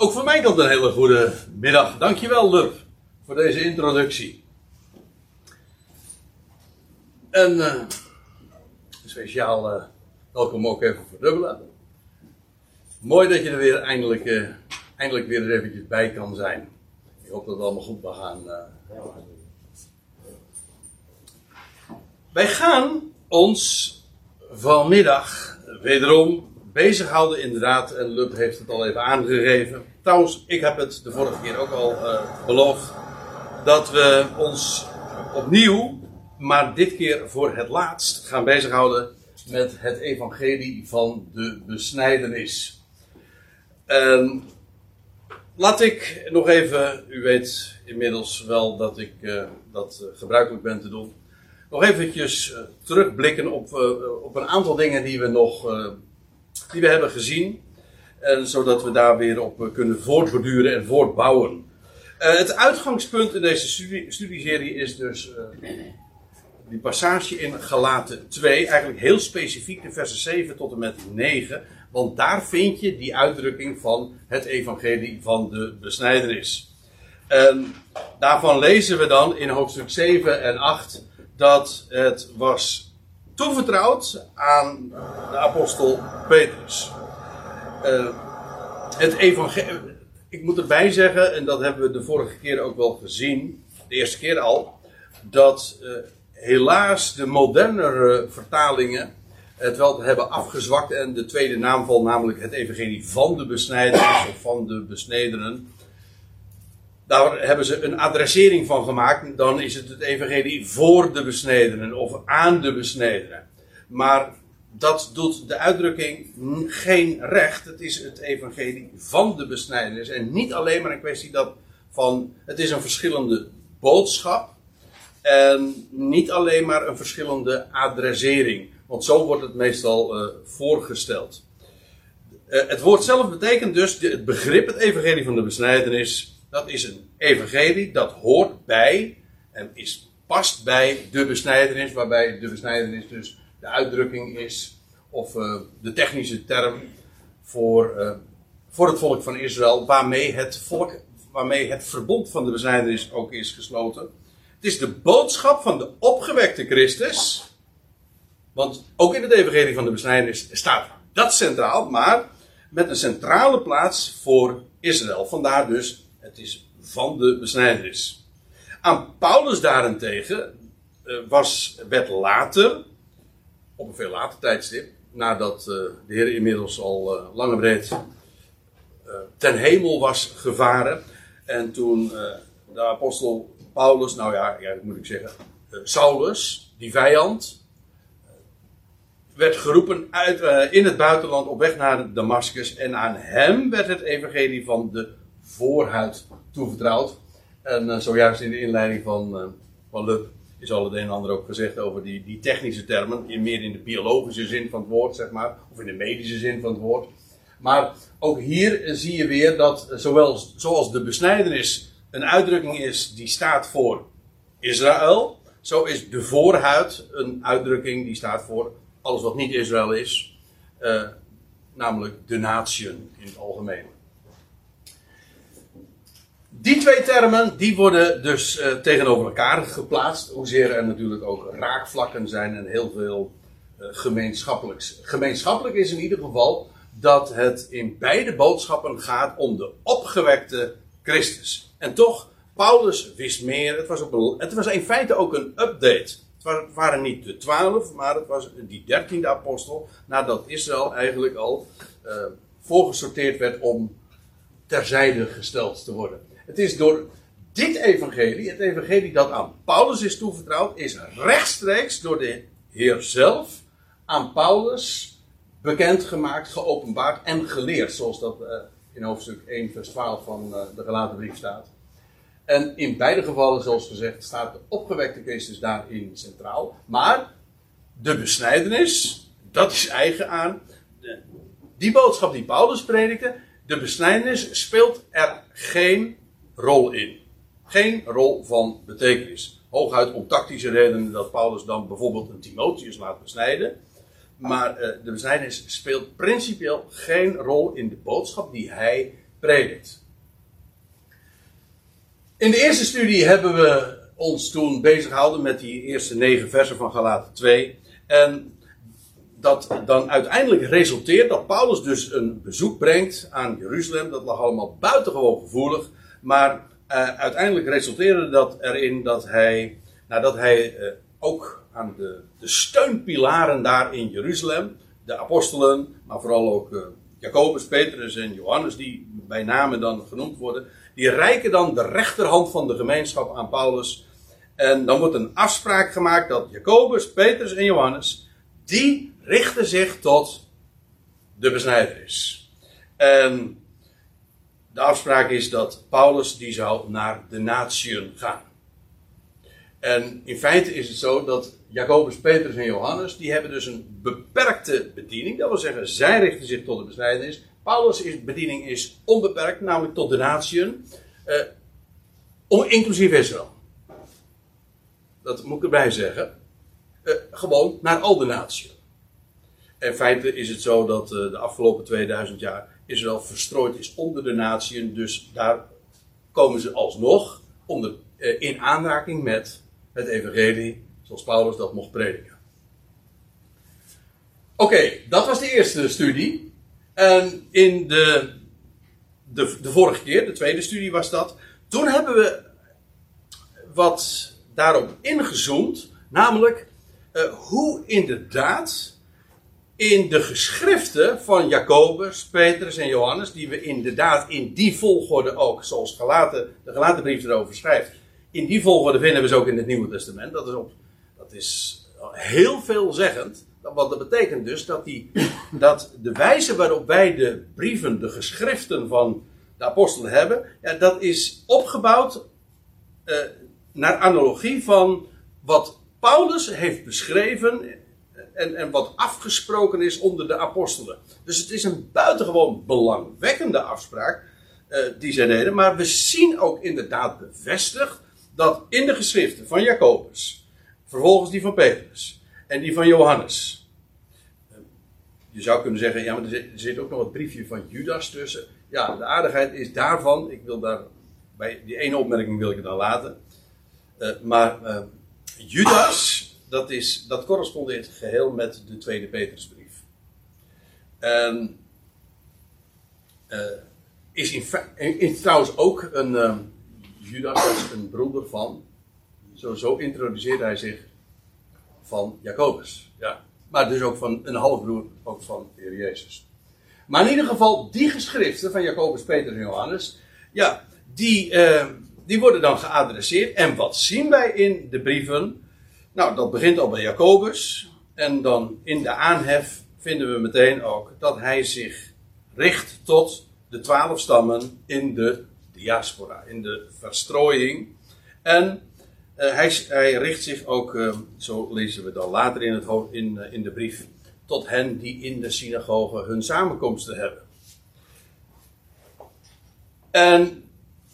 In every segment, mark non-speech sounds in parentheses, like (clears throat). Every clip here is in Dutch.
Ook van mij kant een hele goede middag. Dankjewel, Lub, voor deze introductie. En uh, speciaal uh, welkom ook even voor dubbelen. Mooi dat je er weer eindelijk, uh, eindelijk weer eventjes bij kan zijn. Ik hoop dat het allemaal goed mag gaan. Wij gaan ons vanmiddag wederom bezighouden, inderdaad. En Lub heeft het al even aangegeven. Trouwens, ik heb het de vorige keer ook al uh, beloofd. Dat we ons opnieuw, maar dit keer voor het laatst, gaan bezighouden met het evangelie van de besnijdenis. En laat ik nog even, u weet inmiddels wel dat ik uh, dat gebruikelijk ben te doen. Nog eventjes uh, terugblikken op, op een aantal dingen die we nog die we hebben gezien. En zodat we daar weer op eh, kunnen voortborduren en voortbouwen. Uh, het uitgangspunt in deze studie, studieserie is dus uh, die passage in Galaten 2. Eigenlijk heel specifiek de versen 7 tot en met 9. Want daar vind je die uitdrukking van het evangelie van de besnijdenis. En daarvan lezen we dan in hoofdstuk 7 en 8 dat het was toevertrouwd aan de apostel Petrus. Uh, het evangelie. Ik moet erbij zeggen, en dat hebben we de vorige keer ook wel gezien, de eerste keer al, dat uh, helaas de modernere vertalingen het wel hebben afgezwakt en de tweede naamval, namelijk het evangelie van de besnijders of van de besnederen, daar hebben ze een adressering van gemaakt. Dan is het het evangelie voor de besnedenen of aan de besnedenen. Maar dat doet de uitdrukking geen recht. Het is het evangelie van de besnijdenis. En niet alleen maar een kwestie dat van. Het is een verschillende boodschap. En niet alleen maar een verschillende adressering. Want zo wordt het meestal uh, voorgesteld. Uh, het woord zelf betekent dus het begrip, het evangelie van de besnijdenis dat is een evangelie, dat hoort bij en is, past bij de besnijdenis, waarbij de besnijdenis dus de uitdrukking is, of uh, de technische term voor, uh, voor het volk van Israël, waarmee het, volk, waarmee het verbond van de besnijdenis ook is gesloten. Het is de boodschap van de opgewekte Christus. Want ook in het evangelie van de besnijdenis staat dat centraal, maar met een centrale plaats voor Israël. Vandaar dus het is van de besnijdenis. Aan Paulus daarentegen uh, was, werd later, op een veel later tijdstip, nadat uh, de Heer inmiddels al uh, lang en breed ten hemel was gevaren. En toen de apostel Paulus, nou ja, ja dat moet ik zeggen, Saulus, die vijand, werd geroepen uit, in het buitenland op weg naar Damascus. En aan hem werd het evangelie van de voorhuid toevertrouwd. En uh, zojuist in de inleiding van, uh, van Lub is al het een en ander ook gezegd over die, die technische termen. In, meer in de biologische zin van het woord, zeg maar. Of in de medische zin van het woord. Maar ook hier zie je weer dat, zowel, zoals de besnijdenis een uitdrukking is die staat voor Israël. Zo is de voorhuid een uitdrukking die staat voor alles wat niet Israël is. Namelijk de nation in het algemeen. Die twee termen die worden dus uh, tegenover elkaar geplaatst. Hoezeer er natuurlijk ook raakvlakken zijn en heel veel uh, gemeenschappelijks. Gemeenschappelijk is in ieder geval dat het in beide boodschappen gaat om de opgewekte Christus. En toch, Paulus wist meer. Het was, het was in feite ook een update. Het waren niet de twaalf, maar het was die dertiende apostel. Nadat Israël eigenlijk al uh, voorgesorteerd werd om terzijde gesteld te worden. Het is door dit evangelie, het evangelie dat aan Paulus is toevertrouwd, is rechtstreeks door de Heer zelf aan Paulus bekendgemaakt, geopenbaard en geleerd. Zoals dat uh, in hoofdstuk 1, vers 12 van uh, de gelaten brief staat. En in beide gevallen, zoals gezegd, staat de opgewekte Christus daarin centraal. Maar de besnijdenis, dat is eigen aan. De, die boodschap die Paulus predikte, de besnijdenis speelt er geen rol in. Geen rol van betekenis. Hooguit om tactische redenen dat Paulus dan bijvoorbeeld een Timotheus laat besnijden. Maar uh, de besnijdenis speelt principieel geen rol in de boodschap die hij predikt. In de eerste studie hebben we ons toen bezig gehouden met die eerste negen versen van Galaten 2. En dat dan uiteindelijk resulteert dat Paulus dus een bezoek brengt aan Jeruzalem. Dat lag allemaal buitengewoon gevoelig. Maar uh, uiteindelijk resulteerde dat erin dat hij, nadat hij uh, ook aan de, de, steunpilaren daar in Jeruzalem, de apostelen, maar vooral ook uh, Jacobus, Petrus en Johannes, die bij name dan genoemd worden, die reiken dan de rechterhand van de gemeenschap aan Paulus. En dan wordt een afspraak gemaakt dat Jacobus, Petrus en Johannes, die richten zich tot de besnijderis. En de afspraak is dat Paulus die zou naar de natieën gaan. En in feite is het zo dat Jacobus, Petrus en Johannes, die hebben dus een beperkte bediening. Dat wil zeggen, zij richten zich tot de besnijdenis. Paulus' bediening is onbeperkt, namelijk tot de natieën. Uh, inclusief Israël. Dat moet ik erbij zeggen. Uh, gewoon naar al de natieën. In feite is het zo dat uh, de afgelopen 2000 jaar Israël verstrooid is onder de natieën. Dus daar komen ze alsnog onder, in aanraking met het evangelie zoals Paulus dat mocht prediken. Oké, dat was de eerste studie. En in de, de, de vorige keer, de tweede studie was dat. Toen hebben we wat daarop ingezoomd. Namelijk uh, hoe inderdaad in de geschriften van Jacobus, Petrus en Johannes, die we inderdaad in die volgorde ook, zoals gelaten, de gelaten brief erover schrijft, in die volgorde vinden we ze ook in het Nieuwe Testament. Dat is, op, dat is heel veelzeggend. Want dat betekent dus dat, die, dat de wijze waarop wij de brieven, de geschriften van de apostelen hebben, ja, dat is opgebouwd uh, naar analogie van wat Paulus heeft beschreven en, en wat afgesproken is onder de apostelen. Dus het is een buitengewoon belangwekkende afspraak uh, die zij deden, maar we zien ook inderdaad bevestigd dat in de geschriften van Jacobus, vervolgens die van Petrus en die van Johannes, je zou kunnen zeggen, ja, maar er zit, ook nog het briefje van Judas tussen. Ja, de aardigheid is daarvan, ik wil daar, bij die ene opmerking wil ik het dan laten. Uh, maar Judas, dat, is, dat correspondeert geheel met de tweede Petrusbrief. En uh, is in, in, trouwens ook een, Judas is een broeder van, zo, zo introduceert hij zich van Jacobus. Ja. Maar dus ook van een halfbroer ook van de Heer Jezus. Maar in ieder geval, die geschriften van Jacobus, Peter en Johannes, ja, die, uh, die worden dan geadresseerd. En wat zien wij in de brieven? Nou, dat begint al bij Jacobus. En dan in de aanhef vinden we meteen ook dat hij zich richt tot de twaalf stammen in de diaspora, in de verstrooiing. En uh, hij, hij, richt zich ook, uh, zo lezen we dan later in, het, in, uh, in de brief, tot hen die in de synagoge hun samenkomsten hebben. En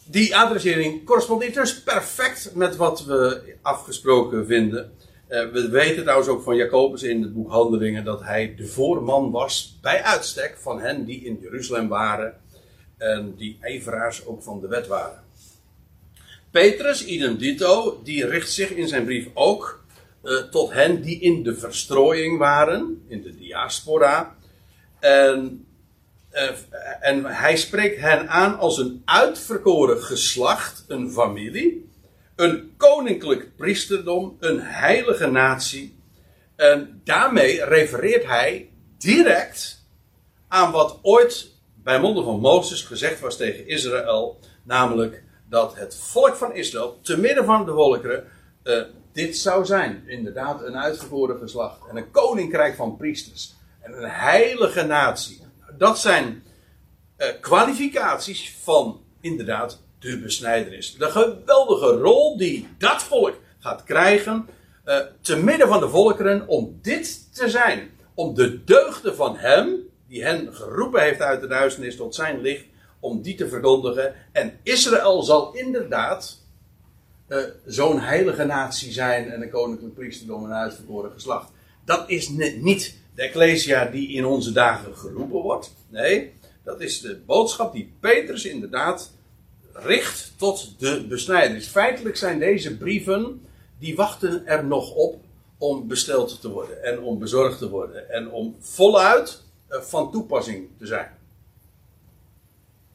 die adressering correspondeert dus perfect met wat we afgesproken vinden. We weten trouwens ook van Jacobus in het boek Handelingen dat hij de voorman was bij uitstek van hen die in Jeruzalem waren en die ijveraars ook van de wet waren. Petrus, idem dito, die richt zich in zijn brief ook uh, tot hen die in de verstrooiing waren, in de diaspora. En, uh, en hij spreekt hen aan als een uitverkoren geslacht, een familie, een koninklijk priesterdom, een heilige natie. En daarmee refereert hij direct aan wat ooit bij monden van Mozes gezegd was tegen Israël, namelijk dat het volk van Israël, te midden van de volkeren, uh, dit zou zijn. Inderdaad, een uitverkoren geslacht. En een koninkrijk van priesters. En een heilige natie. Dat zijn uh, kwalificaties van inderdaad de besnijdenis. De geweldige rol die dat volk gaat krijgen. Uh, te midden van de volkeren om dit te zijn. Om de deugden van hem, die hen geroepen heeft uit de duisternis tot zijn licht, om die te verkondigen. En Israël zal inderdaad uh, zo'n heilige natie zijn en een koninklijk priesterdom en uitverkoren geslacht. Dat is niet de Ecclesia die in onze dagen geroepen wordt. Nee, Dat is de boodschap die Petrus inderdaad richt tot de besnijders. Feitelijk zijn deze brieven, die wachten er nog op om besteld te worden en om bezorgd te worden en om voluit eh, van toepassing te zijn.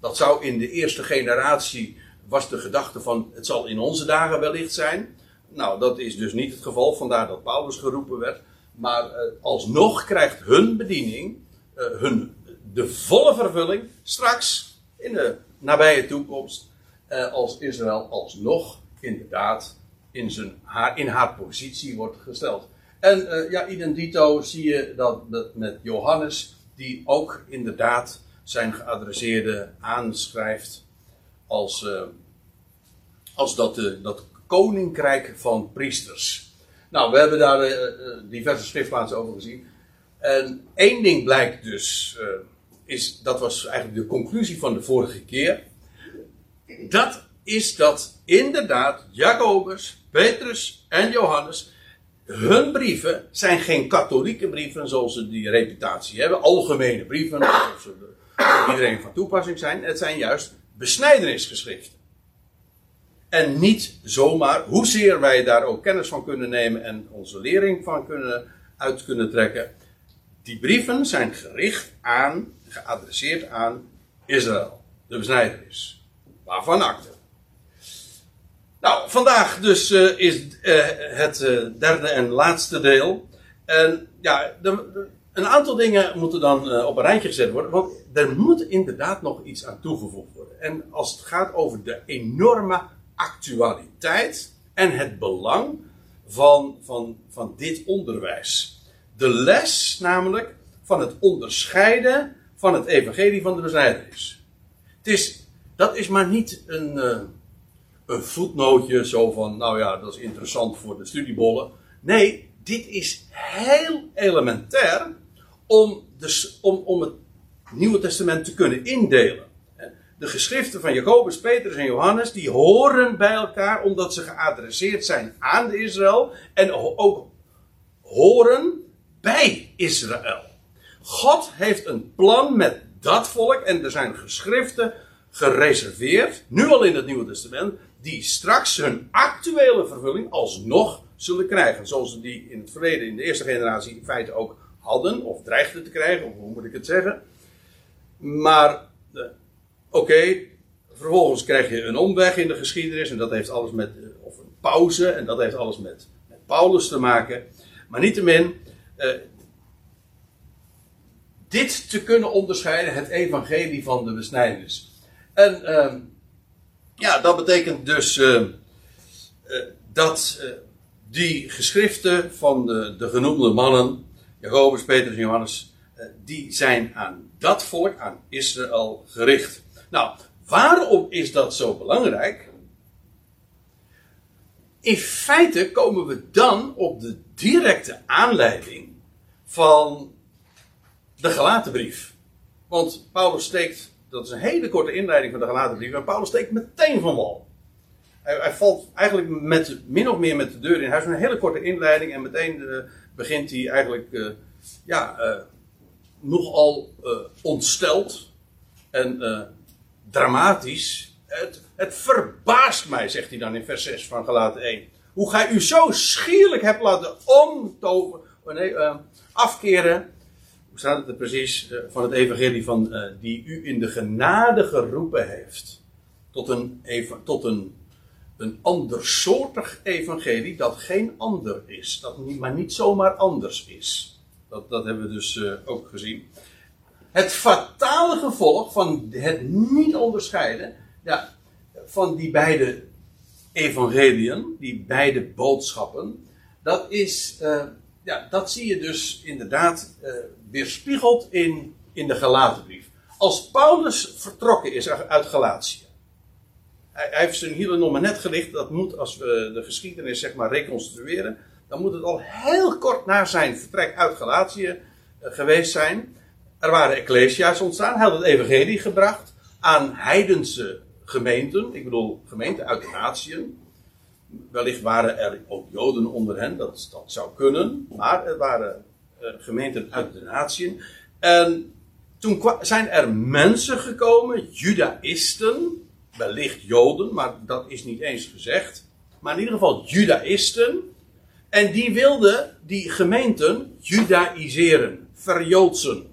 Dat zou in de eerste generatie was de gedachte van het zal in onze dagen wellicht zijn. Nou, dat is dus niet het geval, vandaar dat Paulus geroepen werd. Maar uh, alsnog krijgt hun bediening, uh, hun, de volle vervulling, straks in de nabije toekomst, uh, als Israël alsnog inderdaad in, zijn, haar, in haar positie wordt gesteld. En ja, idem dito zie je dat, met Johannes, die ook inderdaad zijn geadresseerde aanschrijft als, als dat, dat koninkrijk van priesters. Nou, we hebben daar uh, diverse schriftplaatsen over gezien. En één ding blijkt dus, is, dat was eigenlijk de conclusie van de vorige keer. Dat is dat inderdaad Jacobus, Petrus en Johannes, hun brieven zijn geen katholieke brieven zoals ze die reputatie hebben. Algemene brieven, zoals ze voor iedereen van toepassing zijn. Het zijn juist besnijdenisgeschriften. En niet zomaar, hoezeer wij daar ook kennis van kunnen nemen en onze lering van kunnen, uit kunnen trekken. Die brieven zijn gericht aan, geadresseerd aan Israël, de besnijderis. Waarvan akte. Nou, vandaag dus uh, is uh, het uh, derde en laatste deel. En ja, een aantal dingen moeten dan op een rijtje gezet worden. Want er moet inderdaad nog iets aan toegevoegd worden. En als het gaat over de enorme actualiteit en het belang van, van, van dit onderwijs. De les namelijk van het onderscheiden van het evangelie van de besnijdenis. Het is, dat is maar niet een, uh, een voetnootje zo van, nou ja, dat is interessant voor de studiebollen. Nee, dit is heel elementair om, dus, om, om het Nieuwe Testament te kunnen indelen de geschriften van Jacobus, Petrus en Johannes, die horen bij elkaar omdat ze geadresseerd zijn aan de Israël en ook horen bij Israël. God heeft een plan met dat volk en er zijn geschriften gereserveerd, nu al in het Nieuwe Testament, die straks hun actuele vervulling alsnog zullen krijgen. Zoals ze die in het verleden, in de eerste generatie, in feite ook hadden, of dreigden te krijgen, hoe moet ik het zeggen. Maar Oké, vervolgens krijg je een omweg in de geschiedenis en dat heeft alles met, eh, of een pauze en dat heeft alles met, met Paulus te maken. Maar niettemin, uh, dit te kunnen onderscheiden, het evangelie van de besnijdenis. En uh, ja, dat betekent dus uh, dat die geschriften van de, de genoemde mannen, Jacobus, Petrus en Johannes, die zijn aan dat volk, aan Israël gericht. Nou, waarom is dat zo belangrijk? In feite komen we dan op de directe aanleiding van de gelaten brief. Want Paulus steekt, dat is een hele korte inleiding van de gelaten brief, Paulus steekt meteen van wal. Hij, hij, valt eigenlijk met, min of meer met de deur in heeft Een hele korte inleiding en meteen uh, begint hij eigenlijk uh, ja, uh, nogal ontsteld en dramatisch. Het, het verbaast mij, zegt hij dan in vers 6 van Galaten 1. Hoe gij u zo schierlijk hebt laten omtoveren, oh nee, afkeren. Staat het er precies? Uh, van het evangelie van, uh, die u in de genade geroepen heeft. Tot een, tot een, een andersoortig evangelie dat geen ander is. Dat niet, maar niet zomaar anders is. Dat, dat hebben we dus ook gezien het fatale gevolg van het niet onderscheiden ja, van die beide evangeliën, die beide boodschappen, dat is, ja, dat zie je dus inderdaad weerspiegeld in, in de Galatenbrief. Als Paulus vertrokken is uit Galatië, hij, heeft zijn hielen nog maar net gelicht, dat moet als we de geschiedenis zeg maar reconstrueren, dan moet het al heel kort na zijn vertrek uit Galatië uh, geweest zijn. Er waren ecclesia's ontstaan. Hij had het evangelie gebracht aan heidense gemeenten. Ik bedoel, gemeenten uit de. Wellicht waren er ook Joden onder hen, dat, dat zou kunnen. Maar er waren gemeenten uit de natieën. En toen zijn er mensen gekomen, judaïsten, wellicht joden, maar dat is niet eens gezegd. Maar in ieder geval judaïsten. En die wilden die gemeenten judaïseren, verjoodsen.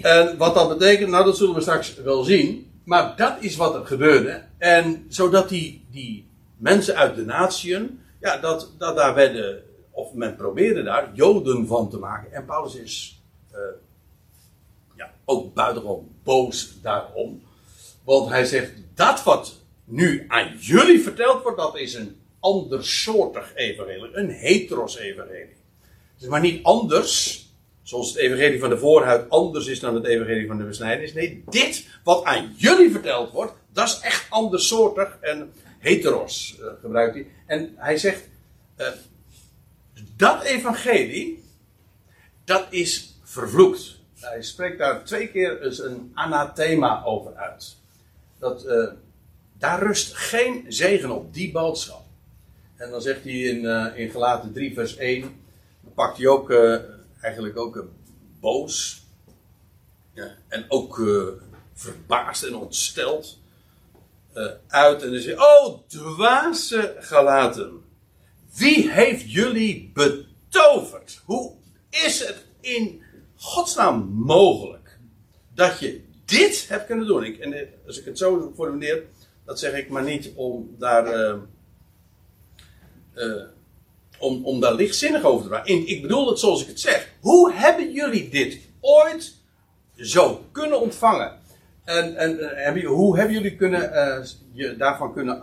En wat dat betekent, nou dat zullen we straks wel zien. Maar dat is wat er gebeurde. En zodat die, die mensen uit de natieën, ja, dat, dat daar werden, of men probeerde daar Joden van te maken. En Paulus is uh, ja, ook buitengewoon boos daarom. Want hij zegt, dat wat nu aan jullie verteld wordt, dat is een andersoortig evangelie. Een heteros evangelie. Het is maar niet anders, zoals het evangelie van de voorhuid anders is dan het evangelie van de besnijdenis. Nee, dit wat aan jullie verteld wordt, dat is echt andersoortig en heteros, uh, gebruikt hij. En hij zegt, uh, dat evangelie, dat is vervloekt. Hij spreekt daar twee keer eens een anathema over uit. Dat, uh, daar rust geen zegen op, die boodschap. En dan zegt hij in, uh, in Galaten 3 vers 1, dan pakt hij ook uh, eigenlijk ook boos. Ja, en ook verbaasd en ontsteld uit. En dan zegt hij, oh dwaze Galaten, wie heeft jullie betoverd? Hoe is het in godsnaam mogelijk dat je dit hebt kunnen doen? Ik, en als ik het zo formuleer, dat zeg ik maar niet om daar, uh, uh, om, om daar lichtzinnig over te praten. Ik bedoel het zoals ik het zeg. Hoe hebben jullie dit ooit zo kunnen ontvangen? En, en hoe hebben jullie kunnen, je daarvan kunnen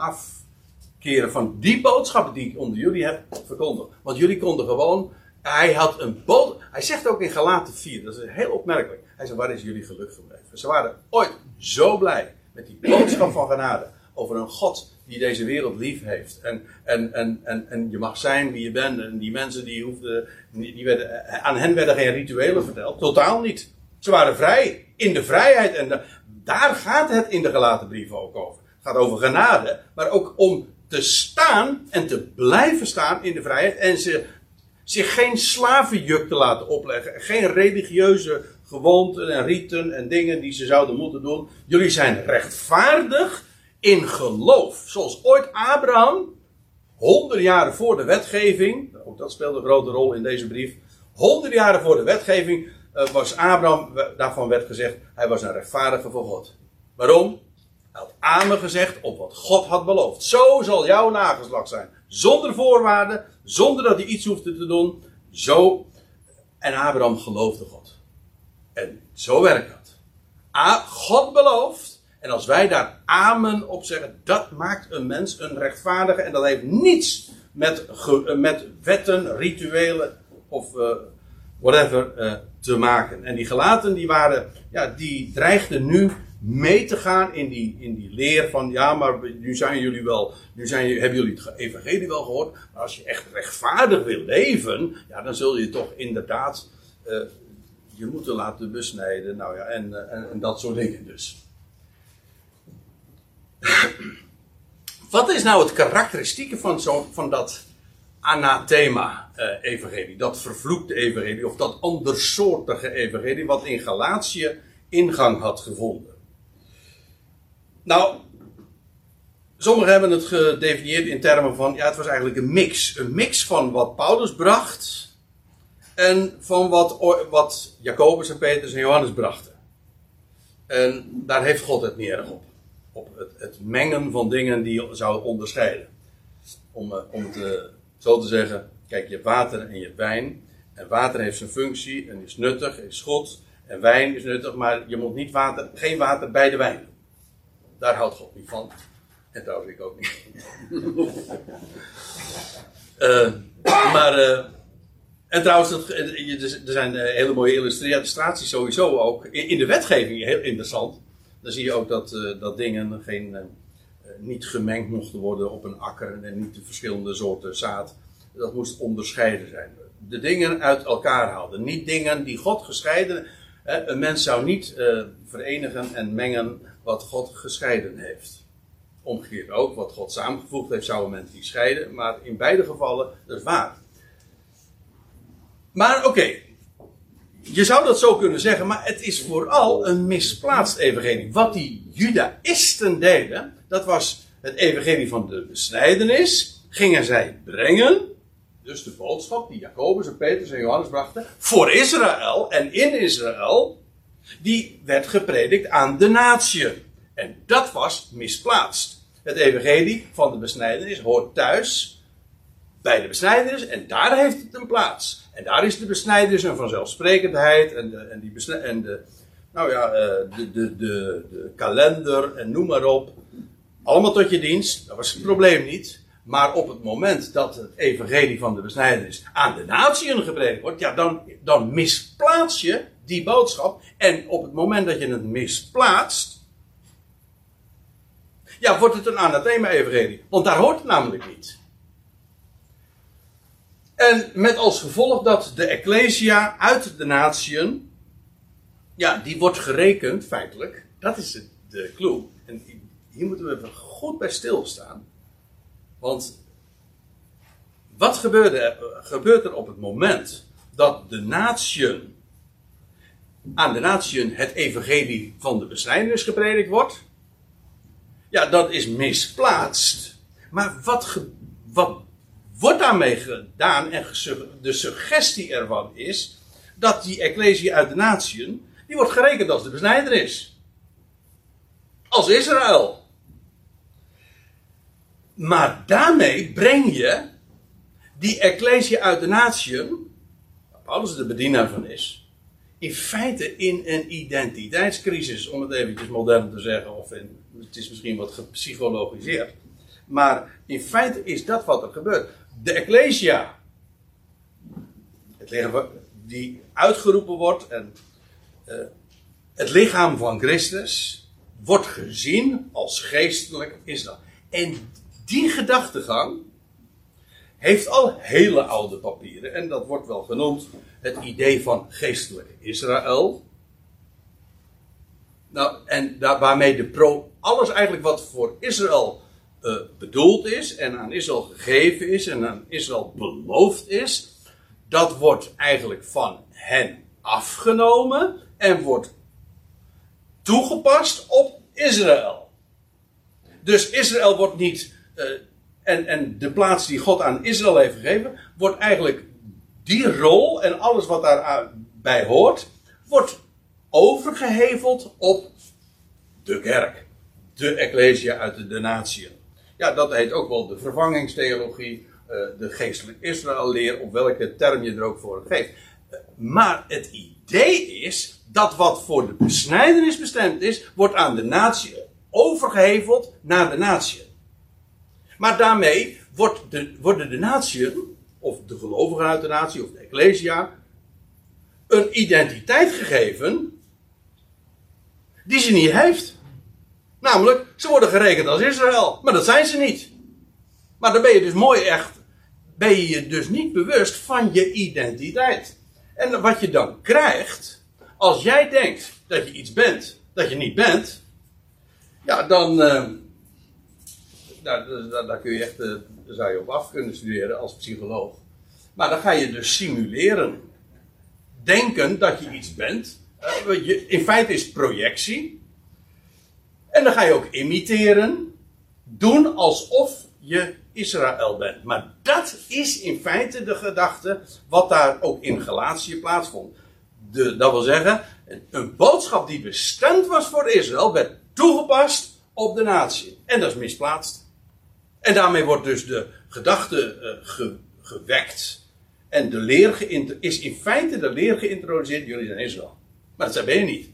afkeren van die boodschappen die ik onder jullie heb verkondigd? Want jullie konden gewoon hij had een boodschap. Hij zegt ook in Galaten 4, dat is heel opmerkelijk. Hij zegt: Waar is jullie geluk gebleven? Ze waren ooit zo blij met die boodschap van genade. Over een God die deze wereld lief heeft. En, en, en, en, en je mag zijn wie je bent. En die mensen die hoefden. Die werden, aan hen werden geen rituelen verteld. Totaal niet. Ze waren vrij. In de vrijheid. En daar gaat het in de gelaten ook over. Het gaat over genade. Maar ook om te staan en te blijven staan in de vrijheid. En ze, zich geen slavenjuk te laten opleggen. Geen religieuze gewoonten en riten en dingen die ze zouden moeten doen. Jullie zijn rechtvaardig in geloof. Zoals ooit Abraham, honderd jaren voor de wetgeving, ook dat speelde een grote rol in deze brief. Honderd jaren voor de wetgeving uh, was Abraham, daarvan werd gezegd, hij was een rechtvaardige voor God. Waarom? Had Amen gezegd op wat God had beloofd. Zo zal jouw nageslag zijn. Zonder voorwaarden, zonder dat hij iets hoefde te doen. Zo. En Abraham geloofde God. En zo werkt dat. God belooft. En als wij daar amen op zeggen, dat maakt een mens een rechtvaardige. En dat heeft niets met, met wetten, rituelen of uh, whatever uh, te maken. En die gelaten die waren, ja, die dreigden nu mee te gaan in die, in die leer van ja, maar nu zijn jullie wel, nu zijn, hebben jullie het evangelie wel gehoord. Maar als je echt rechtvaardig wil leven, ja, dan zul je toch inderdaad uh, je moeten laten besnijden. Nou ja, en, en, en dat soort dingen dus. (clears throat) Wat is nou het karakteristieke van, zo, van dat anathema-evangelie? dat vervloekte evangelie, of dat andersoortige evangelie, wat in Galatië ingang had gevonden. Nou, sommigen hebben het gedefinieerd in termen van, ja, het was eigenlijk een mix. Een mix van wat Paulus bracht en van wat, wat Jacobus en Petrus en Johannes brachten. En daar heeft God het erg op. Op het, het mengen van dingen die je zou onderscheiden. Om, eh, om het zo te zeggen, kijk, je hebt water en je hebt wijn. En water heeft zijn functie en is nuttig, is goed. En wijn is nuttig, maar je moet niet water, geen water bij de wijn daar houdt God niet van. En trouwens, ik ook niet. uh, (laughs) maar, uh, en trouwens, dat, er zijn eh, hele mooie illustraties sowieso ook. In, de wetgeving, heel interessant. Dan zie je ook dat, dat dingen geen, niet gemengd mochten worden op een akker. En niet de verschillende soorten zaad. Dat moest onderscheiden zijn. De dingen uit elkaar houden. Niet dingen die God gescheiden. Een mens zou niet verenigen en mengen wat God gescheiden heeft. Omgekeerd ook, wat God samengevoegd heeft, zou een mens niet scheiden. Maar in beide gevallen, dat is waar. Maar oké, je zou dat zo kunnen zeggen, maar het is vooral een misplaatst evangelie. Wat die judaïsten deden, dat was het evangelie van de besnijdenis, gingen zij brengen, dus de boodschap die Jacobus en Petrus en Johannes brachten, voor Israël en in Israël, die werd gepredikt aan de natie. En dat was misplaatst. Het evangelie van de besnijdenis hoort thuis bij de besnijdenis en daar heeft het een plaats. En daar is de besnijdenis een vanzelfsprekendheid en de, en die en de, nou ja, eh, de, de, de, de kalender en noem maar op. Allemaal tot je dienst, dat was het probleem niet. Maar op het moment dat het evangelie van de besnijdenis aan de natieën gepredikt wordt, ja, dan, dan misplaats je die boodschap. En op het moment dat je het misplaatst, ja, wordt het een anathema-evangelie. Want daar hoort het namelijk niet. En met als gevolg dat de Ecclesia uit de natieën, ja, die wordt gerekend feitelijk. Dat is de, de clue. En hier moeten we even goed bij stilstaan. Want wat gebeurde, gebeurt er op het moment dat de natieën, aan de natieën het evangelie van de besnijdenis gepredikt wordt? Ja, dat is misplaatst. Maar wat, wat wordt daarmee gedaan? En de suggestie ervan is dat die Ecclesia uit de natieën, die wordt gerekend als de besnijdenis. Als Israël. Maar daarmee breng je die Ecclesia uit de natieën, waar Paulus de bedienaar van is, in feite in een identiteitscrisis, om het eventjes modern te zeggen, of het is misschien wat gepsychologiseerd. Maar in feite is dat wat er gebeurt. De Ecclesia, het die uitgeroepen wordt en uh, het lichaam van Christus wordt gezien als geestelijk Israël. En die gedachtegang heeft al hele oude papieren. En dat wordt wel genoemd het idee van geestelijk Israël. Nou, en daar, waarmee de pro, alles eigenlijk wat voor Israël uh, bedoeld is en aan Israël gegeven is en aan Israël beloofd is, dat wordt eigenlijk van hen afgenomen en wordt toegepast op Israël. Dus Israël wordt niet, uh, en, en de plaats die God aan Israël heeft gegeven, wordt eigenlijk die rol en alles wat daarbij hoort, wordt overgeheveld op de kerk. De Ecclesia uit de, de. Ja, dat heet ook wel de vervangingstheologie, uh, de geestelijk Israël-leer, op welke term je er ook voor geeft. Uh, maar het idee is dat wat voor de besnijdenis bestemd is, wordt aan de natie overgeheveld naar de natie. Maar daarmee wordt de, worden de natieën, of de gelovigen uit de natie, of de Ecclesia, een identiteit gegeven die ze niet heeft. Namelijk, ze worden gerekend als Israël, maar dat zijn ze niet. Maar dan ben je dus mooi echt, ben je je dus niet bewust van je identiteit. En wat je dan krijgt, als jij denkt dat je iets bent dat je niet bent, ja, dan, uh, daar, daar, kun je echt, uh, daar zou je op af kunnen studeren als psycholoog. Maar dan ga je dus simuleren. Denken dat je iets bent, uh, in feite is het projectie. En dan ga je ook imiteren. Doen alsof je Israël bent. Maar dat is in feite de gedachte wat daar ook in Galatië plaatsvond. De, dat wil zeggen, een boodschap die bestemd was voor Israël werd toegepast op de natie. En dat is misplaatst. En daarmee wordt dus de gedachte uh, gewekt. En de leer is in feite de leer geïntroduceerd. Jullie zijn Israël. Maar dat ben je niet.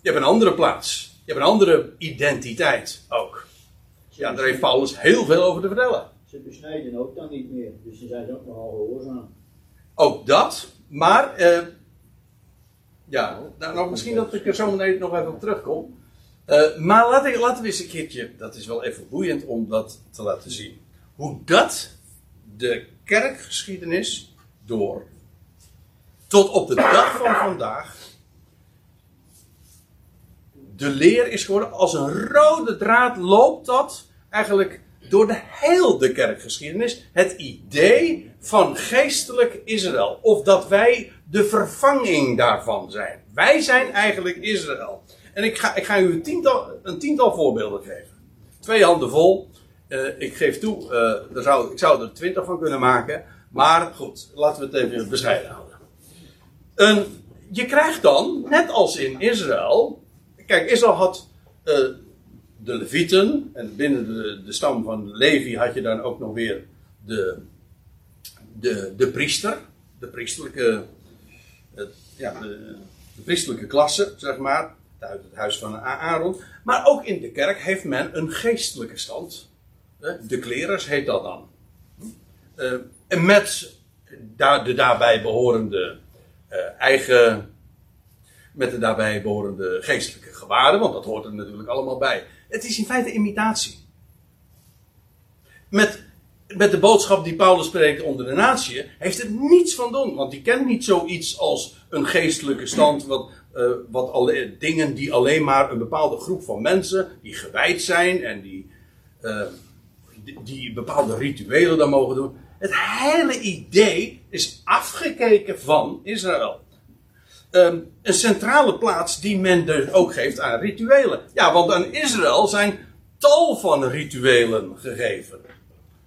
Je hebt een andere plaats. Je hebt een andere identiteit ook. Ja, daar heeft Paulus heel veel over te vertellen. Ze besnijden ook dan niet meer. Dus ze zijn ook nogal gehoorzaam. Ook dat. Maar, eh, ja, nou, nou, misschien dat ik er zo meteen nog even op terugkom. Uh, maar laten, laten we eens een keertje, dat is wel even boeiend om dat te laten zien. Hoe dat de kerkgeschiedenis door tot op de dag van vandaag de leer is geworden. Als een rode draad loopt dat eigenlijk door de hele kerkgeschiedenis. Het idee van geestelijk Israël. Of dat wij de vervanging daarvan zijn. Wij zijn eigenlijk Israël. En ik ga, ik ga u een tiental, een tiental voorbeelden geven. Twee handen vol. Uh, ik geef toe, uh, zou, ik zou er twintig van kunnen maken. Maar goed, laten we het even bescheiden houden. Een, je krijgt dan, net als in Israël. Kijk, Israël had uh, de Levieten. En binnen de, de stam van Levi had je dan ook nog weer de, de, de priester. De priesterlijke, ja, de, de priesterlijke klasse, zeg maar. Uit het huis van Aaron. Maar ook in de kerk heeft men een geestelijke stand. De klerers heet dat dan. Uh, en met de daarbij behorende uh, eigen. Met de daarbij behorende geestelijke gewaarden, want dat hoort er natuurlijk allemaal bij. Het is in feite imitatie. Met, met de boodschap die Paulus spreekt onder de natie, heeft het niets van doen. Want die kent niet zoiets als een geestelijke stand, wat, uh, wat alle, dingen die alleen maar een bepaalde groep van mensen, die gewijd zijn en die, uh, die, bepaalde rituelen dan mogen doen. Het hele idee is afgekeken van Israël. Um, een centrale plaats die men dus ook geeft aan rituelen. Ja, want aan Israël zijn tal van rituelen gegeven.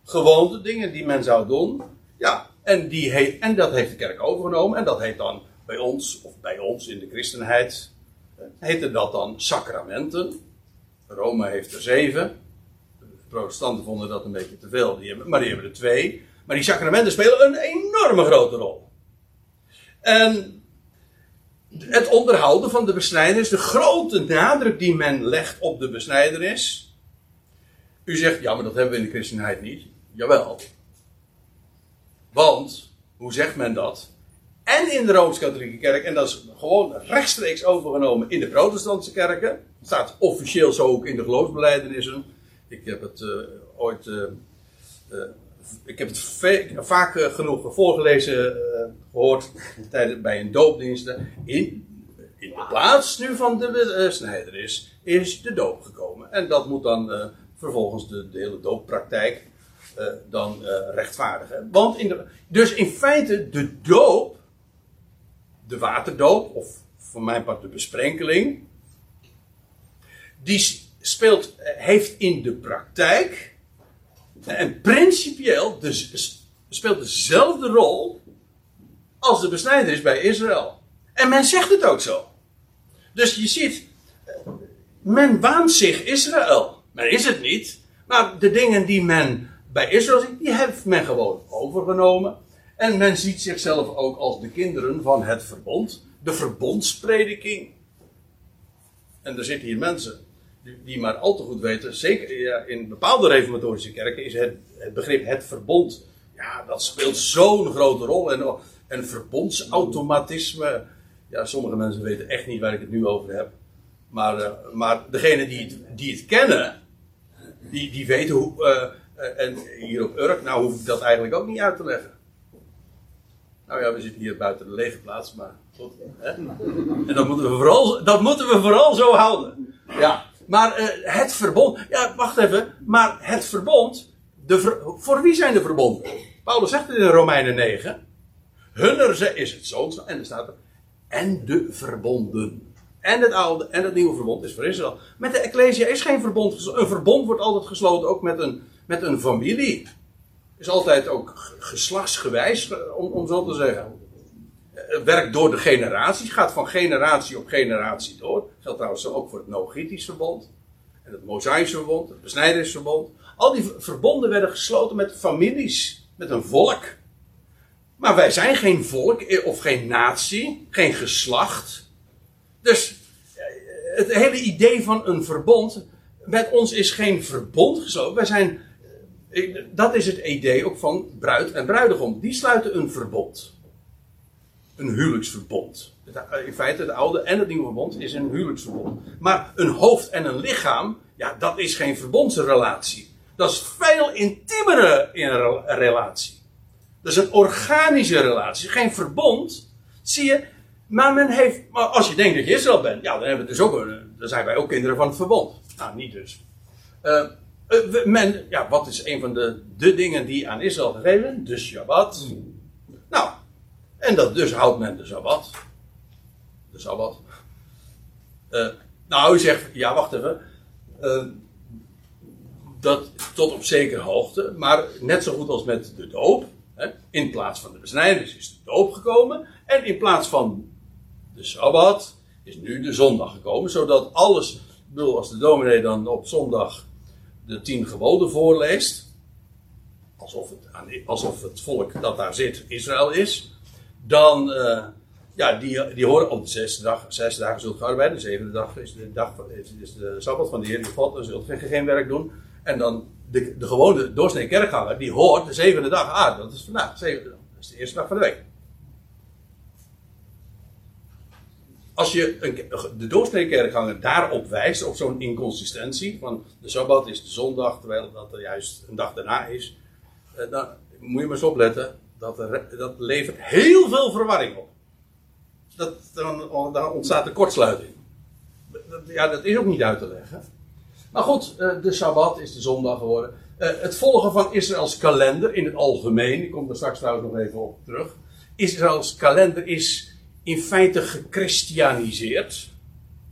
Gewoonte dingen die men zou doen. Ja, en, die he en dat heeft de kerk overgenomen. En dat heet dan bij ons, of bij ons in de christenheid, heette dat dan sacramenten. Rome heeft er zeven. De protestanten vonden dat een beetje te veel, die hebben, maar die hebben er twee. Maar die sacramenten spelen een enorme grote rol. En het onderhouden van de besnijdenis, de grote nadruk die men legt op de besnijdenis. U zegt, ja, maar dat hebben we in de christenheid niet. Jawel. Want, hoe zegt men dat? En in de Rooms-Katholieke Kerk, en dat is gewoon rechtstreeks overgenomen in de Protestantse kerken. Staat officieel zo ook in de geloofsbelijdenissen. Ik heb het uh, ooit. Uh, uh, ik heb het vaak genoeg voorgelezen gehoord (laughs) tijdens, bij een doopdienst. In, in de plaats nu van de snijderis is de doop gekomen. En dat moet dan vervolgens de, de hele dooppraktijk dan rechtvaardigen. Want in de, dus in feite de doop de waterdoop, of voor mijn part de besprenkeling, die speelt, heeft in de praktijk en principieel dus, speelt dezelfde rol als de besnijdenis bij Israël. En men zegt het ook zo. Dus je ziet, men waant zich Israël. Men is het niet, maar de dingen die men bij Israël ziet, die heeft men gewoon overgenomen. En men ziet zichzelf ook als de kinderen van het verbond, de verbondsprediking. En er zitten hier mensen die, maar al te goed weten, zeker ja, in bepaalde reformatorische kerken is het, het begrip het verbond, ja, dat speelt zo'n grote rol. En, en verbondsautomatisme, ja, sommige mensen weten echt niet waar ik het nu over heb. Maar, uh, maar degenen die het, die het kennen, die, die weten hoe. Uh, uh, en hier op Urk, nou hoef ik dat eigenlijk ook niet uit te leggen. Nou ja, we zitten hier buiten de lege plaats, maar goed. Hè? En dat moeten, we vooral, dat moeten we vooral zo houden. Ja, maar uh, het verbond. Ja, wacht even. Maar het verbond. De voor wie zijn de verbonden? Paulus zegt het in Romeinen 9. Hunner is het zoon. En er staat er. En de verbonden. En het oude en het nieuwe verbond is voor Israël. Met de Ecclesia is geen verbond. Een verbond wordt altijd gesloten ook met een, met een familie is altijd ook geslachtsgewijs, om, om zo te zeggen. Het werkt door de generaties, gaat van generatie op generatie door. Dat geldt trouwens ook voor het Noogitisch verbond. En het Mosaïsche verbond, het Besnijdersverbond. Al die verbonden werden gesloten met families, met een volk. Maar wij zijn geen volk eh, of geen natie, geen geslacht. Dus eh, het hele idee van een verbond, met ons is geen verbond gesloten. Wij zijn dat is het idee ook van bruid en bruidegom. Die sluiten een verbond. Een huwelijksverbond. In feite, het oude en het nieuwe verbond is een huwelijksverbond. Maar een hoofd en een lichaam, ja, dat is geen verbondsrelatie. Dat is veel intiemere relatie. Dat is een organische relatie, geen verbond. Zie je, maar men heeft, maar als je denkt dat je Israël bent, ja, dan, hebben we dus ook, dan zijn wij ook kinderen van het verbond. Nou, niet dus. Uh, Eh, men, ja, wat is een van de, de dingen die aan Israël gegeven? De Shabbat. Nou, en dat, dus houdt men de Sabbat. De Sabbat. Eh, nou, u zegt, ja, wacht even. Eh, dat tot op zekere hoogte, maar net zo goed als met de doop. Hè, in plaats van de besnijdenis is de doop gekomen. En in plaats van de Sabbat is nu de zondag gekomen. Zodat alles, ik bedoel, als de dominee dan op zondag de tien geboden voorleest. Alsof het, alsof het volk dat daar zit Israël is. Dan, eh, ja, die, die horen op de zesde dag, zes dagen zult ge arbeiden. De zevende dag is de dag is, de Sabbat van de Heer je God. Dan zult ge geen werk doen. En dan de, de gewone doorsnee kerkganger, die hoort de zevende dag. Ah, dat is vandaag, zevende. Dat is de eerste dag van de week. Als je een, de doorsnee kerkganger daarop wijst, op zo'n inconsistentie, van de Sabbat is de zondag, terwijl dat er juist een dag daarna is, eh, dan moet je maar eens opletten, dat, dat levert heel veel verwarring op. Dat, dan, ontstaat een kortsluiting. Ja, dat is ook niet uit te leggen. Maar goed, eh, de Sabbat is de zondag geworden. Eh, Het volgen van Israëls kalender in het algemeen, ik kom er straks trouwens nog even op terug. Israëls kalender is in feite gechristianiseerd.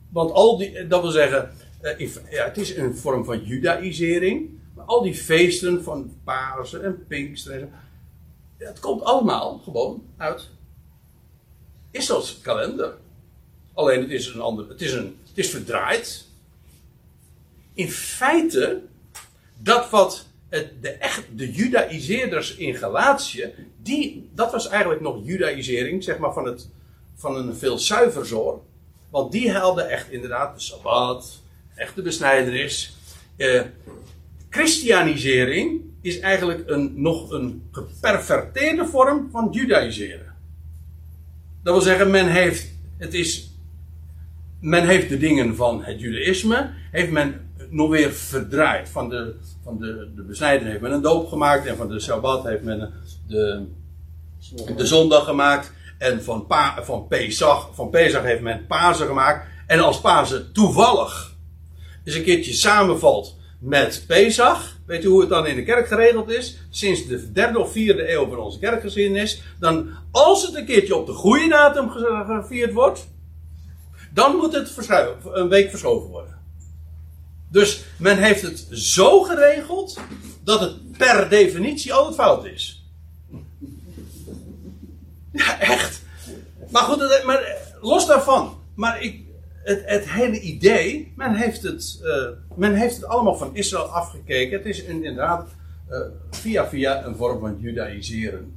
Want al die, dat wil zeggen, eh, ja, het is een vorm van judaïsering. Maar al die feesten van Pasen en Pinkster, en zo, ja, het komt allemaal gewoon uit Israëls kalender. Alleen het is een ander, het is, een, het is verdraaid. In feite, dat wat het, de, echt, de judaïseerders in Galatië, die, dat was eigenlijk nog judaïsering, zeg maar van, het, van een veel zuiver soort. Want die haalden echt inderdaad de Sabbat, echt de besnijdenis. Eh, Christianisering is eigenlijk een, nog een geperverteerde vorm van judaïseren. Dat wil zeggen, men heeft, het is, men heeft de dingen van het judaïsme, heeft men nog weer verdraaid. Van de, van de, de besnijdenis heeft men een doop gemaakt en van de Sabbat heeft men de, de zondag gemaakt. En van, pa, van, Pesach, van Pesach heeft men Pasen gemaakt. En als Pasen toevallig eens een keertje samenvalt met Pesach. Weet u hoe het dan in de kerk geregeld is? Sinds de derde of vierde eeuw van onze kerkgeschiedenis. Dan, als het een keertje op de goede datum ge- gevierd wordt. Dan moet het een week verschoven worden. Dus men heeft het zo geregeld. Dat het per definitie altijd fout is. Ja, echt. Maar goed, het- maar eh, los daarvan. Maar ik, het, het hele idee, men heeft het, eh, men heeft het allemaal van Israël afgekeken. Het is inderdaad eh, via via een vorm van judaïseren.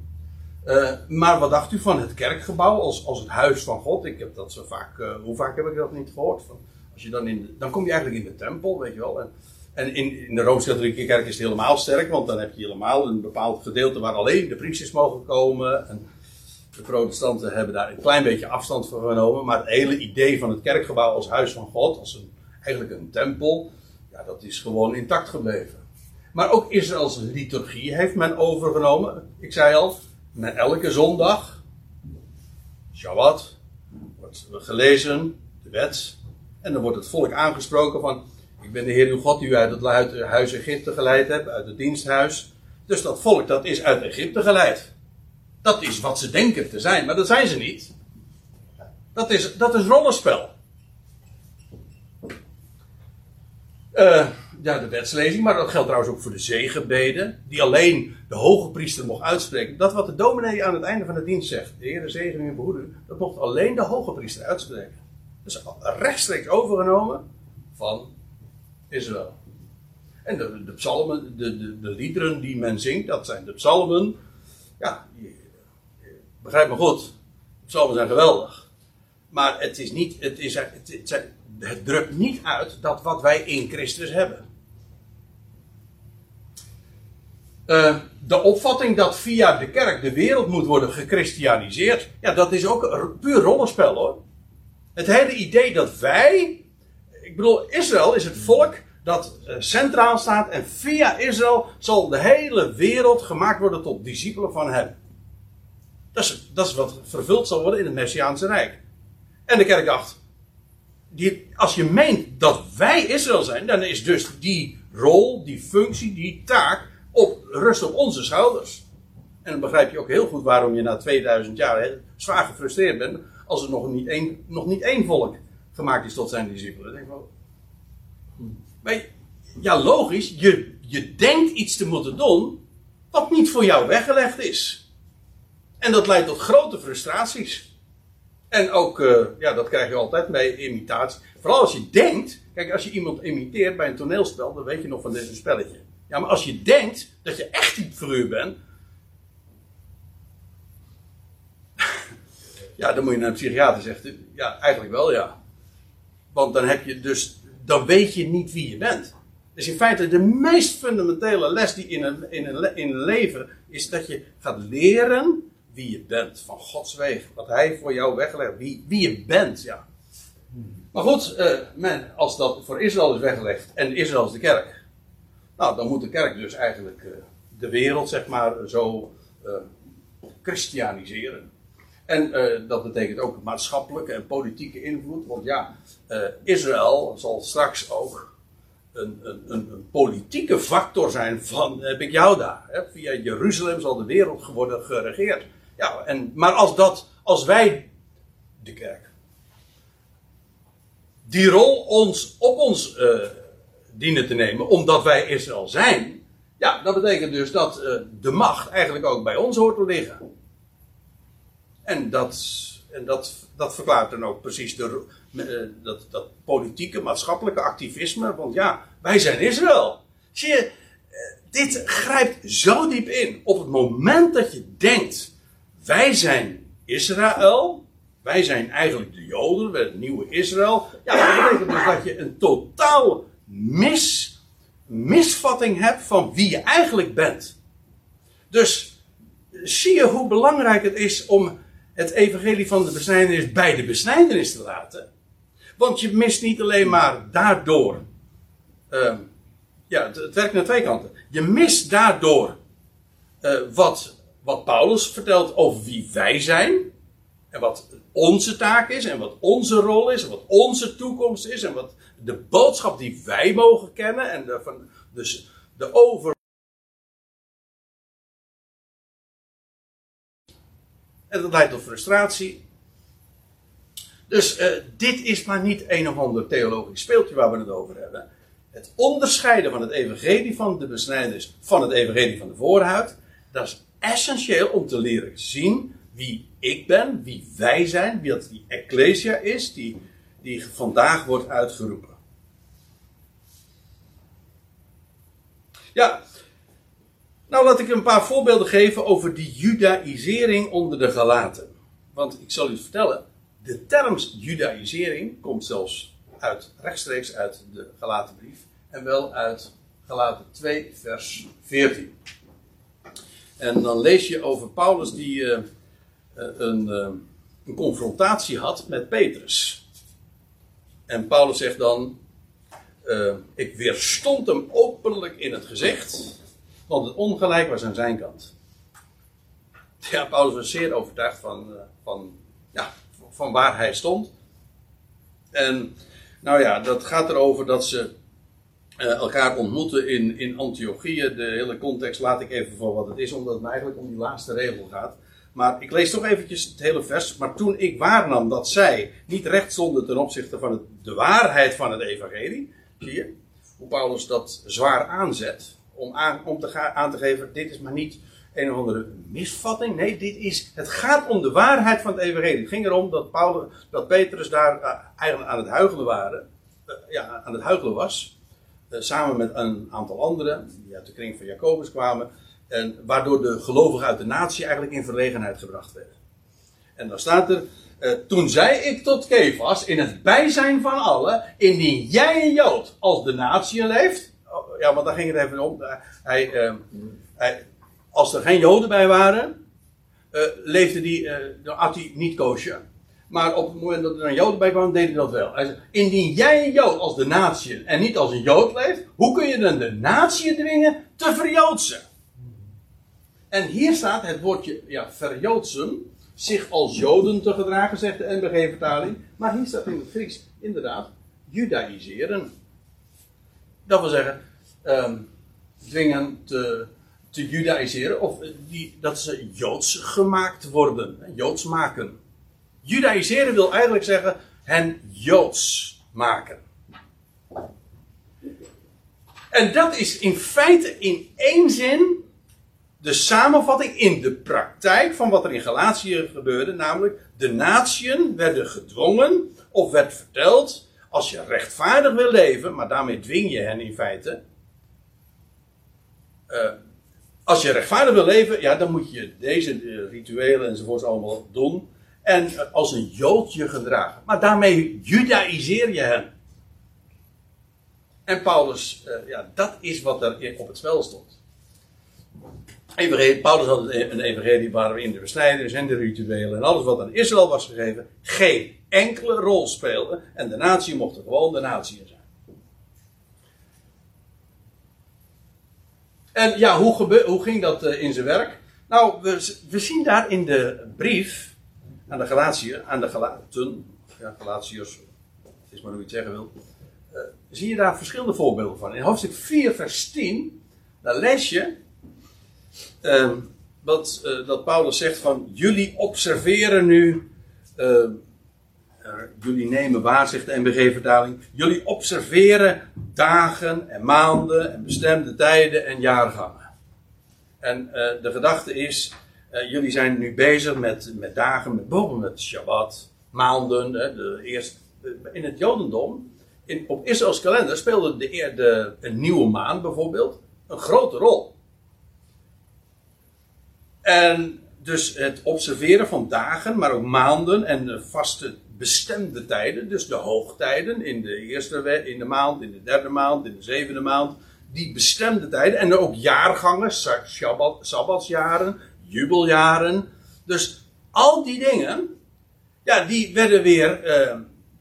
Eh, maar wat dacht u van het kerkgebouw als, als het huis van God? Ik heb dat zo vaak, eh, hoe vaak heb ik dat niet gehoord? Van, als je dan, in dan kom je eigenlijk in de tempel, weet je wel. En, en in, in de Rooms-Katholieke kerk is het helemaal sterk, want dan heb je helemaal een bepaald gedeelte waar alleen de priesters mogen komen. En de protestanten hebben daar een klein beetje afstand van genomen. Maar het hele idee van het kerkgebouw als huis van God, als een, eigenlijk een tempel, ja, dat is gewoon intact gebleven. Maar ook Israëls liturgie heeft men overgenomen. Ik zei al, met elke zondag, Shabbat, wordt gelezen, de wet. En dan wordt het volk aangesproken van, ik ben de Heer uw God die u uit het huis Egypte geleid hebt, uit het diensthuis. Dus dat volk, dat is uit Egypte geleid. Dat is wat ze denken te zijn, maar dat zijn ze niet. Dat is, dat is rollenspel. Eh, ja, de wetslezing, maar dat geldt trouwens ook voor de zegenbeden, die alleen de hoge priester mocht uitspreken. Dat wat de dominee aan het einde van de dienst zegt, de Heer zegen en behoede dat mocht alleen de hoge priester uitspreken. Dus rechtstreeks overgenomen van Israël. En de, de psalmen, de, de, de liederen die men zingt, dat zijn de psalmen. Ja, begrijp me goed. Psalmen zijn geweldig. Maar het is niet, het, is, het, het, drukt niet uit dat wat wij in Christus hebben. Eh, de opvatting dat via de kerk de wereld moet worden gechristianiseerd, ja, dat is ook puur rollenspel hoor. Het hele idee dat wij, ik bedoel, Israël is het volk dat eh, centraal staat en via Israël zal de hele wereld gemaakt worden tot discipelen van hem. Dat is, dat is wat vervuld zal worden in het Messiaanse Rijk. En de kerk dacht, die, als je meent dat wij Israël zijn, dan is dus die rol, die functie, die taak op, rust op onze schouders. En dan begrijp je ook heel goed waarom je na 2000 jaar zwaar gefrustreerd bent als er nog niet één, nog niet één volk gemaakt is tot zijn discipelen. Denk wel, maar ja, logisch, je, je denkt iets te moeten doen wat niet voor jou weggelegd is. En dat leidt tot grote frustraties. En ook, uh, ja, dat krijg je altijd bij imitatie. Vooral als je denkt, kijk, als je iemand imiteert bij een toneelspel, dan weet je nog van dit spelletje. Ja, maar als je denkt dat je echt die figuur bent. (laughs) ja, dan moet je naar een psychiater zeggen. Ja, eigenlijk wel, ja. Want dan heb je dus, dan weet je niet wie je bent. Dus in feite de meest fundamentele les die in een, in een, in een leven is dat je gaat leren wie je bent. Van Gods wegen. Wat Hij voor jou weggelegd. Wie, wie je bent, ja. Maar goed, uh, als dat voor Israël is weggelegd. En Israël is de kerk. Nou, dan moet de kerk dus eigenlijk uh, de wereld, zeg maar, zo uh, christianiseren. En dat betekent ook maatschappelijke en politieke invloed. Want ja, Israël zal straks ook een, een, een, politieke factor zijn van heb ik jou daar. Via Jeruzalem zal de wereld worden geregeerd. Ja, en, maar als, dat, als wij, de kerk, die rol ons, op ons uh, dienen te nemen, omdat wij Israël zijn, ja, dat betekent dus dat uh, de macht eigenlijk ook bij ons hoort te liggen. En dat, en dat, dat verklaart dan ook precies de, uh, dat, dat politieke, maatschappelijke activisme. Want ja, wij zijn Israël. Zie je, dit grijpt zo diep in. Op het moment dat je denkt wij zijn Israël. Wij zijn eigenlijk de Joden, het nieuwe Israël. Ja, dat betekent dus dat je een totaal mis, misvatting hebt van wie je eigenlijk bent. Dus zie je hoe belangrijk het is om het evangelie van de besnijdenis bij de besnijdenis te laten. Want je mist niet alleen maar daardoor. Uh, ja, het, werkt naar twee kanten. Je mist daardoor uh, wat wat Paulus vertelt over wie wij zijn. En wat onze taak is. En wat onze rol is. En wat onze toekomst is. En wat de boodschap die wij mogen kennen. En de, van, dus de over. En dat leidt tot frustratie. Dus uh, dit is maar niet een of ander theologisch speeltje waar we het over hebben. Het onderscheiden van het evangelie van de besnijders van het evangelie van de voorhuid. Dat is essentieel om te leren zien wie ik ben, wie wij zijn, wie dat die Ecclesia is, die, die vandaag wordt uitgeroepen. Ja, nou laat ik een paar voorbeelden geven over die judaïsering onder de Galaten. Want ik zal u vertellen, de term judaïsering komt zelfs uit, rechtstreeks uit de Galatenbrief en wel uit Galaten 2 vers 14. En dan lees je over Paulus die uh, een, uh, een, confrontatie had met Petrus. En Paulus zegt dan: uh, Ik weerstond hem openlijk in het gezicht, want het ongelijk was aan zijn kant. Ja, Paulus was zeer overtuigd van, van, ja, van waar hij stond. En nou ja, dat gaat erover dat ze uh, elkaar ontmoeten in, in Antiochieën. De hele context laat ik even voor wat het is, omdat het eigenlijk om die laatste regel gaat. Maar ik lees toch eventjes het hele vers. Maar toen ik waarnam dat zij niet recht stonden ten opzichte van de waarheid van het evangelie. Zie je? Hoe Paulus dat zwaar aanzet. Om, aan, om te gaan, aan te geven, dit is maar niet een of andere misvatting. Nee, dit is, het gaat om de waarheid van het evangelie. Het ging erom dat, Paulus, dat Petrus daar uh, eigenlijk aan het huigelen waren. Uh, ja, aan het huigelen was. Eh, samen met een aantal anderen, die uit de kring van Jacobus kwamen, en waardoor de gelovigen uit de natie eigenlijk in verlegenheid gebracht werden. En dan staat er, uh, toen zei ik tot Kefas, in het bijzijn van allen, indien jij een Jood als de natie leeft, oh, ja, want daar ging het even om, hij, uh, hij, als er geen Joden bij waren, leefde die, dan hij niet koosje. Maar op het moment dat er een Jood bij kwam, deed hij dat wel. Hij zei, indien jij een Jood als de natie en niet als een Jood leeft, hoe kun je dan de natie dwingen te verjoodsen? En hier staat het woordje ja, verjoodsen, zich als Joden te gedragen, zegt de NBG-vertaling. Maar hier staat in het Grieks, inderdaad, judaïseren. Dat wil zeggen, ehm, dwingen te, te judaïseren, of die, dat ze joods gemaakt worden, joods maken. Judaïseren wil eigenlijk zeggen hen joods maken. En dat is in feite in één zin de samenvatting in de praktijk van wat er in Galatië gebeurde, namelijk de natieën werden gedwongen of werd verteld, als je rechtvaardig wil leven, maar daarmee dwing je hen in feite. Uh, als je rechtvaardig wil leven, ja, dan moet je deze uh, rituelen enzovoorts allemaal doen. En als een jood je gedragen. Maar daarmee judaïseer je hen. En Paulus, ja, dat is wat er op het spel stond. Paulus had een evangelie waar we in de besnijdenis en de rituelen en alles wat aan Israël was gegeven, geen enkele rol speelde. En de natie mocht gewoon de natie zijn. En ja, hoe, hoe ging dat eh, in zijn werk? Nou, we, zien daar in de brief aan de Galatiërs, aan de Galaten, ja, Galatiërs, is maar hoe je het zeggen wil, uh, zie je daar verschillende voorbeelden van. In hoofdstuk 4, vers 10, daar lees je uh, dat, uh, dat Paulus zegt van jullie observeren nu, uh, jullie nemen waar, zegt de NBG-vertaling, jullie observeren dagen en maanden en bestemde tijden en jaargangen. En eh, de gedachte is, jullie zijn nu bezig met, met dagen, met, bijvoorbeeld met Shabbat, maanden, de eerste, in het Jodendom, in, op Israëls kalender speelde de, de, een nieuwe maan bijvoorbeeld een grote rol. En dus het observeren van dagen, maar ook maanden en vaste bestemde tijden, dus de hoogtijden in de eerste in de maand, in de derde maand, in de zevende maand, die bestemde tijden en ook jaargangen, sabbat, sabbatsjaren, jubeljaren. Dus al die dingen, ja, die werden weer, uh,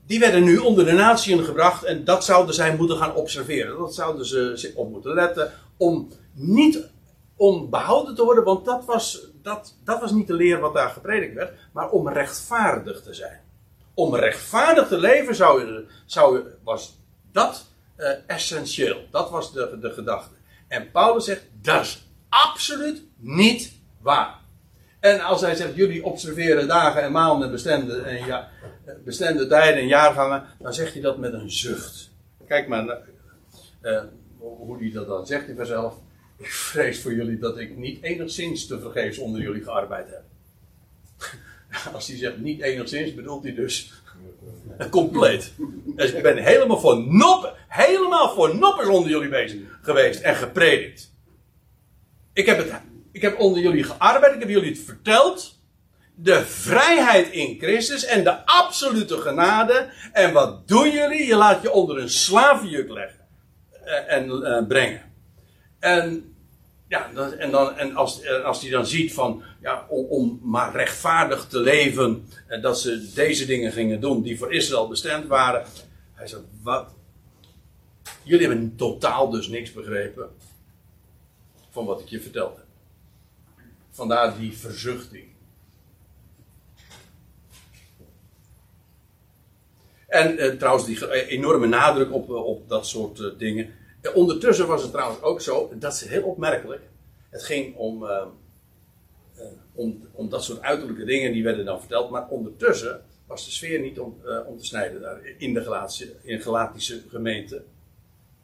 die werden nu onder de natieën gebracht en dat zouden zij moeten gaan observeren. Dat zouden ze op moeten letten om niet om behouden te worden, want dat was, dat, dat was niet de leer wat daar gepredikt werd, maar om rechtvaardig te zijn. Om rechtvaardig te leven zou, zou, was dat uh, essentieel. Dat was de, de gedachte. En Paulus zegt, dat is absoluut niet waar. En als hij zegt, jullie observeren dagen en maanden, bestemde, en ja, bestemde tijden en jaargangen, dan zegt hij dat met een zucht. Kijk maar uh, hoe hij dat dan zegt in vanzelf. Ik vrees voor jullie dat ik niet enigszins te vergeefs onder jullie gearbeid heb. (laughs) Als hij zegt niet enigszins, bedoelt hij dus (laughs) compleet. Dus ik ben helemaal voor noppen, helemaal voor noppers onder jullie bezig geweest en gepredikt. Ik heb, het, ik heb onder jullie gearbeid, ik heb jullie het verteld. De vrijheid in Christus en de absolute genade. En wat doen jullie? Je laat je onder een slavenjuk leggen eh, en uh, brengen. En, ja, en, dan, en als, als hij dan ziet van, ja, om, om maar rechtvaardig te leven, en dat ze deze dingen gingen doen die voor Israël bestemd waren. Hij zegt, wat? Jullie hebben totaal dus niks begrepen van wat ik je vertelde. Vandaar die verzuchting. En eh, trouwens, die enorme nadruk op, op dat soort dingen. Ondertussen was het trouwens ook zo, dat is heel opmerkelijk. Het ging om, om, om dat soort uiterlijke dingen, die werden dan verteld. Maar ondertussen was de sfeer niet om, om te snijden daar in de Galatische, in Galatische gemeente.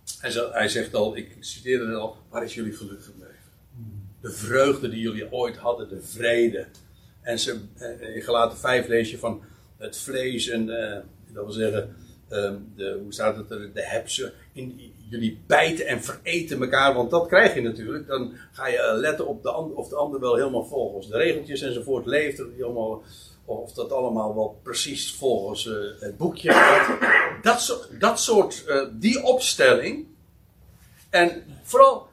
Zei, hij zegt al, ik citeerde al, waar is jullie geluk gebleven? De vreugde die jullie ooit hadden, de vrede. En ze, in Galaten 5 lees van het vlees en, dat wil zeggen, de, hoe staat het er, de hebsen. In, jullie bijten en vereten elkaar, want dat krijg je natuurlijk. Dan ga je letten op de ander, of de ander wel helemaal volgens de regeltjes enzovoort leeft. Of dat allemaal wel precies volgens uh, het boekje gaat. Dat, soort, dat soort, die opstelling. En vooral,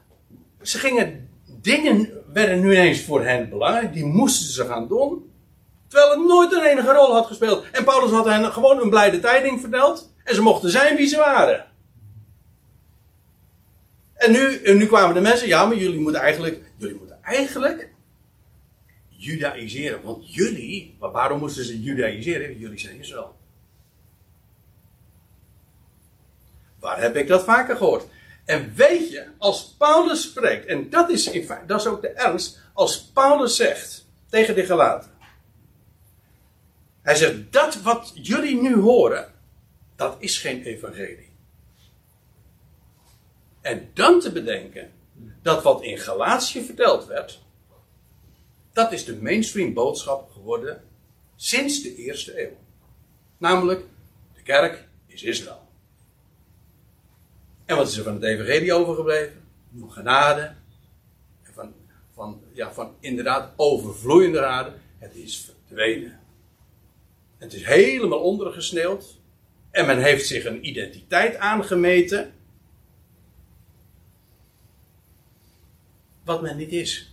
ze gingen, dingen werden nu ineens voor hen belangrijk. Die moesten ze gaan doen. Terwijl het nooit een enige rol had gespeeld. En Paulus had hen gewoon een blijde tijding verteld. En ze mochten zijn wie ze waren. En nu, nu kwamen de mensen, ja, maar jullie moeten eigenlijk, jullie moeten eigenlijk judaïseren. Want jullie, maar waarom moesten ze judaïseren? Jullie zijn Israël. Waar heb ik dat vaker gehoord? En weet je, als Paulus spreekt, en dat is in feite, dat is ook de ernst, als Paulus zegt tegen de Galaten. Hij zegt, dat wat jullie nu horen, dat is geen evangelie. En dan te bedenken dat wat in Galatië verteld werd, dat is de mainstream boodschap geworden sinds de eerste eeuw. Namelijk, de kerk is Israël. En wat is er van het evangelie overgebleven? Van genade. En van, van, ja, van inderdaad overvloeiende genade. Het is verdwenen. Het is helemaal ondergesneeuwd. En men heeft zich een identiteit aangemeten. Wat men niet is.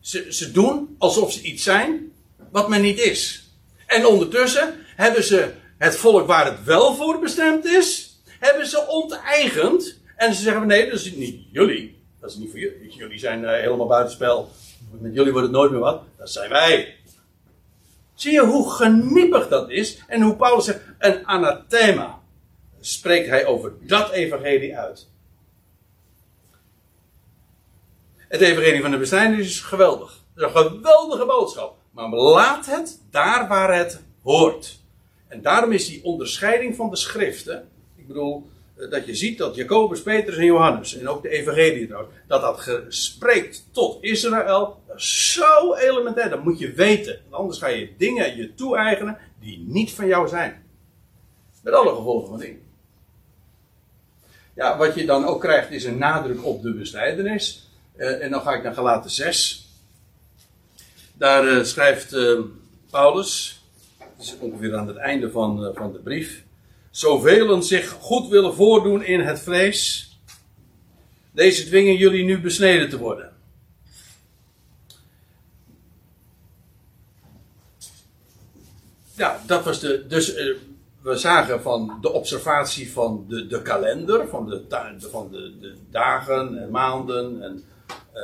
Ze, ze doen alsof ze iets zijn wat men niet is. En ondertussen hebben ze het volk waar het wel voor bestemd is, hebben ze onteigend. En ze zeggen: nee, dat is niet jullie. Dat is niet voor jullie. Jullie zijn uh, helemaal buitenspel. Met jullie wordt het nooit meer wat. Dat zijn wij. Zie je hoe geniepig dat is? En hoe Paulus zegt: een anathema. Spreekt hij over dat evangelie uit. Het evangelie van de besnijdenis is geweldig. Een geweldige boodschap. Maar laat het daar waar het hoort. En daarom is die onderscheiding van de schriften. Ik bedoel, eh, dat je ziet dat Jacobus, Petrus en Johannes, en ook de Evangelie trouwens, dat dat spreekt tot Israël. Dat is zo elementair, dat moet je weten. Anders ga je dingen je toe-eigenen die niet van jou zijn. Met alle gevolgen van ding. Ja, wat je dan ook krijgt is een nadruk op de besnijdenis. Uh, en dan ga ik naar Galaten 6. Daar uh, schrijft Paulus, dat is ongeveer aan het einde van, van de brief. Zoveel zich goed willen voordoen in het vlees, deze dwingen jullie nu besneden te worden. Ja, dat was de. Dus uh, we zagen van de observatie van de, de kalender, van de, van de, de dagen en maanden en uh,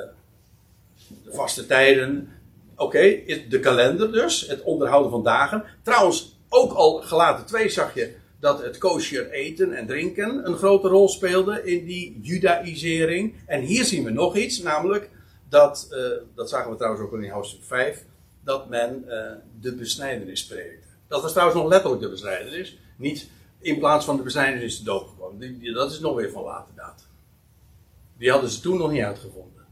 de vaste tijden. Oké, de kalender dus, het onderhouden van dagen. Trouwens, ook al gelaten 2 zag je dat het kosher eten en drinken een grote rol speelde in die judaïsering. En hier zien we nog iets, namelijk dat, uh, dat zagen we trouwens ook in hoofdstuk 5, dat men uh, de besnijdenis predikte. Dat was trouwens nog letterlijk de besnijdenis, niet in plaats van de besnijdenis de die, dat is nog weer van later datum. Die hadden ze toen nog niet uitgevonden.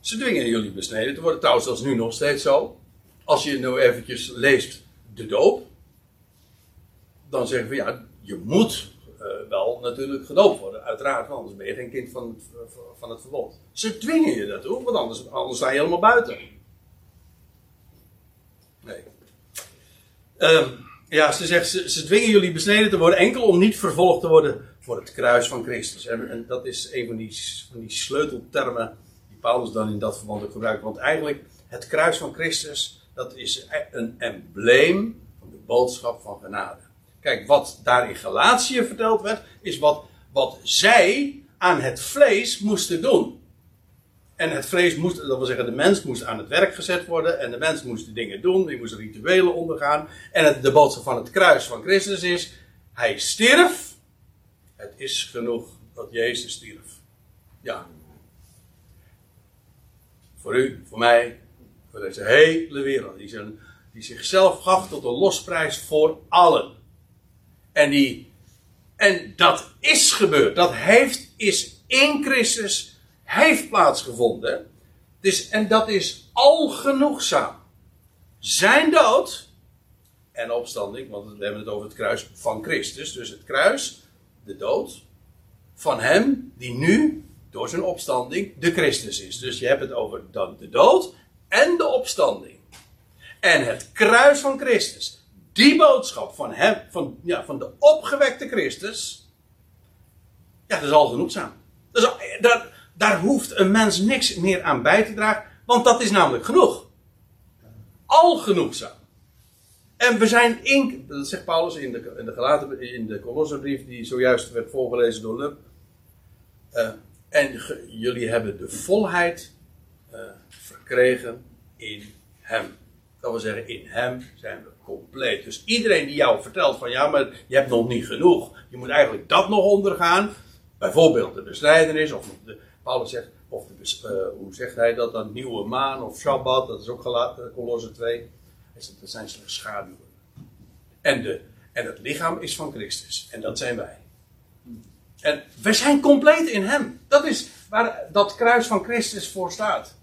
Ze dwingen jullie besneden te worden. Trouwens, dat is nu nog steeds zo. Als je nou eventjes leest de doop. Dan zeggen we ja, je moet uh, wel natuurlijk gedoopt worden. Uiteraard, want anders ben je geen kind van het, van het verbod. Ze dwingen je daartoe, want anders, anders sta je helemaal buiten. Nee. Um, ja, ze zegt, ze, dwingen jullie besneden te worden enkel om niet vervolgd te worden voor het kruis van Christus. En, en dat is een van die, van die sleuteltermen Paulus dan in dat verband ook gebruikt. Want eigenlijk, het kruis van Christus, dat is een embleem van de boodschap van genade. Kijk, wat daar in Galatië verteld werd, is wat, wat zij aan het vlees moesten doen. En het vlees moest, dat wil zeggen, de mens moest aan het werk gezet worden. En de mens moest de dingen doen, die moest rituelen ondergaan. En het, de boodschap van het kruis van Christus is: Hij stierf. Het is genoeg dat Jezus stierf. Ja, voor u, voor mij, voor deze hele wereld. Die, zijn, die zichzelf gaf tot een losprijs voor allen. En, die, en dat is gebeurd. Dat heeft, is in Christus, heeft plaatsgevonden. Dus, en dat is al genoegzaam. Zijn dood en opstanding, want we hebben het over het kruis van Christus. Dus het kruis, de dood, van hem die nu door zijn opstanding de Christus is. Dus je hebt het over de dood en de opstanding. En het kruis van Christus. Die boodschap van hem, van, ja, van de opgewekte Christus. Ja, dat is al genoegzaam. Dus, daar, daar hoeft een mens niks meer aan bij te dragen, want dat is namelijk genoeg. Al genoegzaam. En we zijn in, dat zegt Paulus in de, in de, gelaten, in de Kolosserbrief, die zojuist werd voorgelezen door Lub. Uh, en jullie hebben de volheid uh, verkregen in Hem. Dat wil zeggen, in Hem zijn we compleet. Dus iedereen die jou vertelt van ja, maar je hebt nog niet genoeg. Je moet eigenlijk dat nog ondergaan. Bijvoorbeeld de bestrijdenis, of de, Paulus zegt, of de, uh, hoe zegt hij dat dan? Nieuwe maan of Shabbat, dat is ook gelaten, Colosse 2. Dat zijn slechts schaduwen. En, de, en het lichaam is van Christus. En dat zijn wij. En we zijn compleet in Hem. Dat is waar dat kruis van Christus voor staat.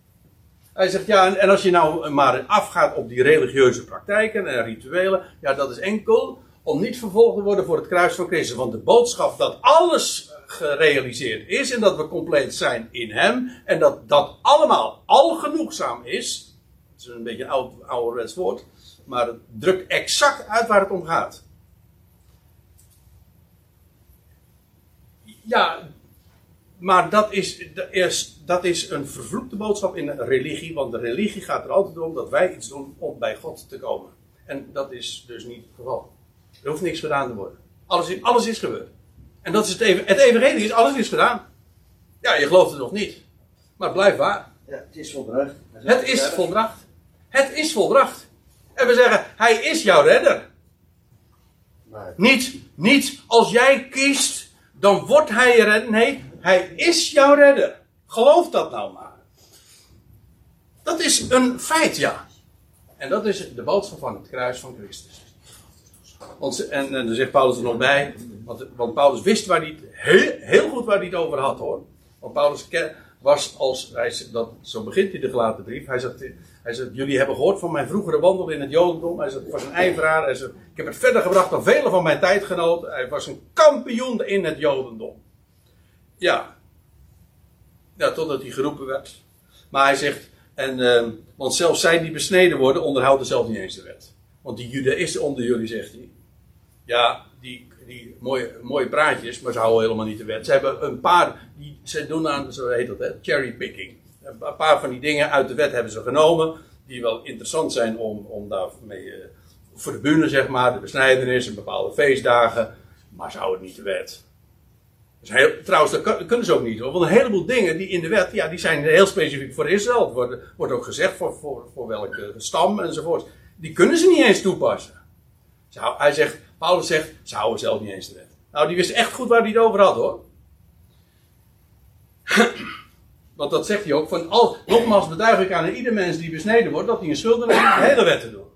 Hij zegt ja, en als je nou maar afgaat op die religieuze praktijken en rituelen, ja, dat is enkel om niet vervolgd te worden voor het kruis van Christus. Want de boodschap dat alles gerealiseerd is en dat we compleet zijn in Hem en dat dat allemaal al genoegzaam is, dat is een beetje een oud, ouderwets woord, maar het drukt exact uit waar het om gaat. Ja, maar dat is, dat is een vervloekte boodschap in de religie, want de religie gaat er altijd om dat wij iets doen om bij God te komen. En dat is dus niet het geval. Er hoeft niks gedaan te worden. Alles is, alles is gebeurd. En dat is het, even, het evenredig is, alles is gedaan. Ja, je gelooft het nog niet. Maar het blijft waar. Ja, het is volbracht. Het is volbracht. Het is volbracht. En we zeggen, hij is jouw redder. Maar... Niet, niet als jij kiest, dan wordt hij je redder. Nee, hij is jouw redder. Geloof dat nou maar. Dat is een feit, ja. En dat is de boodschap van het kruis van Christus. En, en dan zegt Paulus er nog bij, want, want Paulus wist waar hij, heel, heel goed waar hij het over had hoor. Want Paulus was als, hij, dat, zo begint hij de gelaten brief, hij zegt, hij zegt, jullie hebben gehoord van mijn vroegere wandel in het Jodendom. Hij zegt, was een ijveraar. Hij zegt, ik heb het verder gebracht dan vele van mijn tijdgenoten. Hij was een kampioen in het Jodendom. Ja. Ja, totdat hij geroepen werd. Maar hij zegt, en, uh, want zelfs zij die besneden worden, onderhouden zelf niet eens de wet. Want die judaïsten onder jullie, zegt hij. Ja, die, die mooie, mooie praatjes, maar ze houden helemaal niet de wet. Ze hebben een paar, die, ze doen aan, zo heet dat, cherrypicking. Een paar van die dingen uit de wet hebben ze genomen, die wel interessant zijn om, om daarmee, uh, voor de bühne zeg maar, de besnijdenis en bepaalde feestdagen, maar ze houden niet de wet. Trouwens, dat kunnen ze ook niet hoor. Want een heleboel dingen die in de wet, ja, die zijn heel specifiek voor Israël. Het wordt, ook gezegd voor, voor, welke stam enzovoort. Die kunnen ze niet eens toepassen. Hij zegt, Paulus zegt, ze houden zelf niet eens de wet. Nou, die wist echt goed waar hij het over had hoor. (clears throat) Want dat zegt hij ook. Van al, nogmaals betuig ik aan ieder mens die besneden wordt dat hij een schulden heeft de hele wet te doen.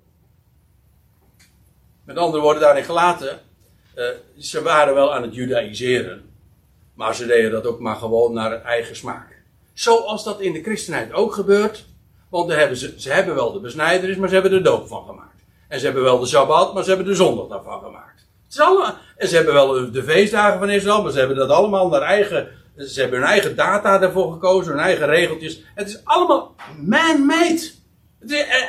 Met andere woorden, daarin gelaten. Uh, ze waren wel aan het judaïseren. Maar ze deden dat ook maar gewoon naar eigen smaak. Zoals dat in de christenheid ook gebeurt. Want hebben ze, ze hebben wel de besnijdenis, maar ze hebben er doop van gemaakt. En ze hebben wel de Sabbat, maar ze hebben de zondag daarvan gemaakt. Het is allemaal, en ze hebben wel de feestdagen van Israël, maar ze hebben dat allemaal naar eigen. Ze hebben hun eigen data daarvoor gekozen, hun eigen regeltjes. Het is allemaal man-made.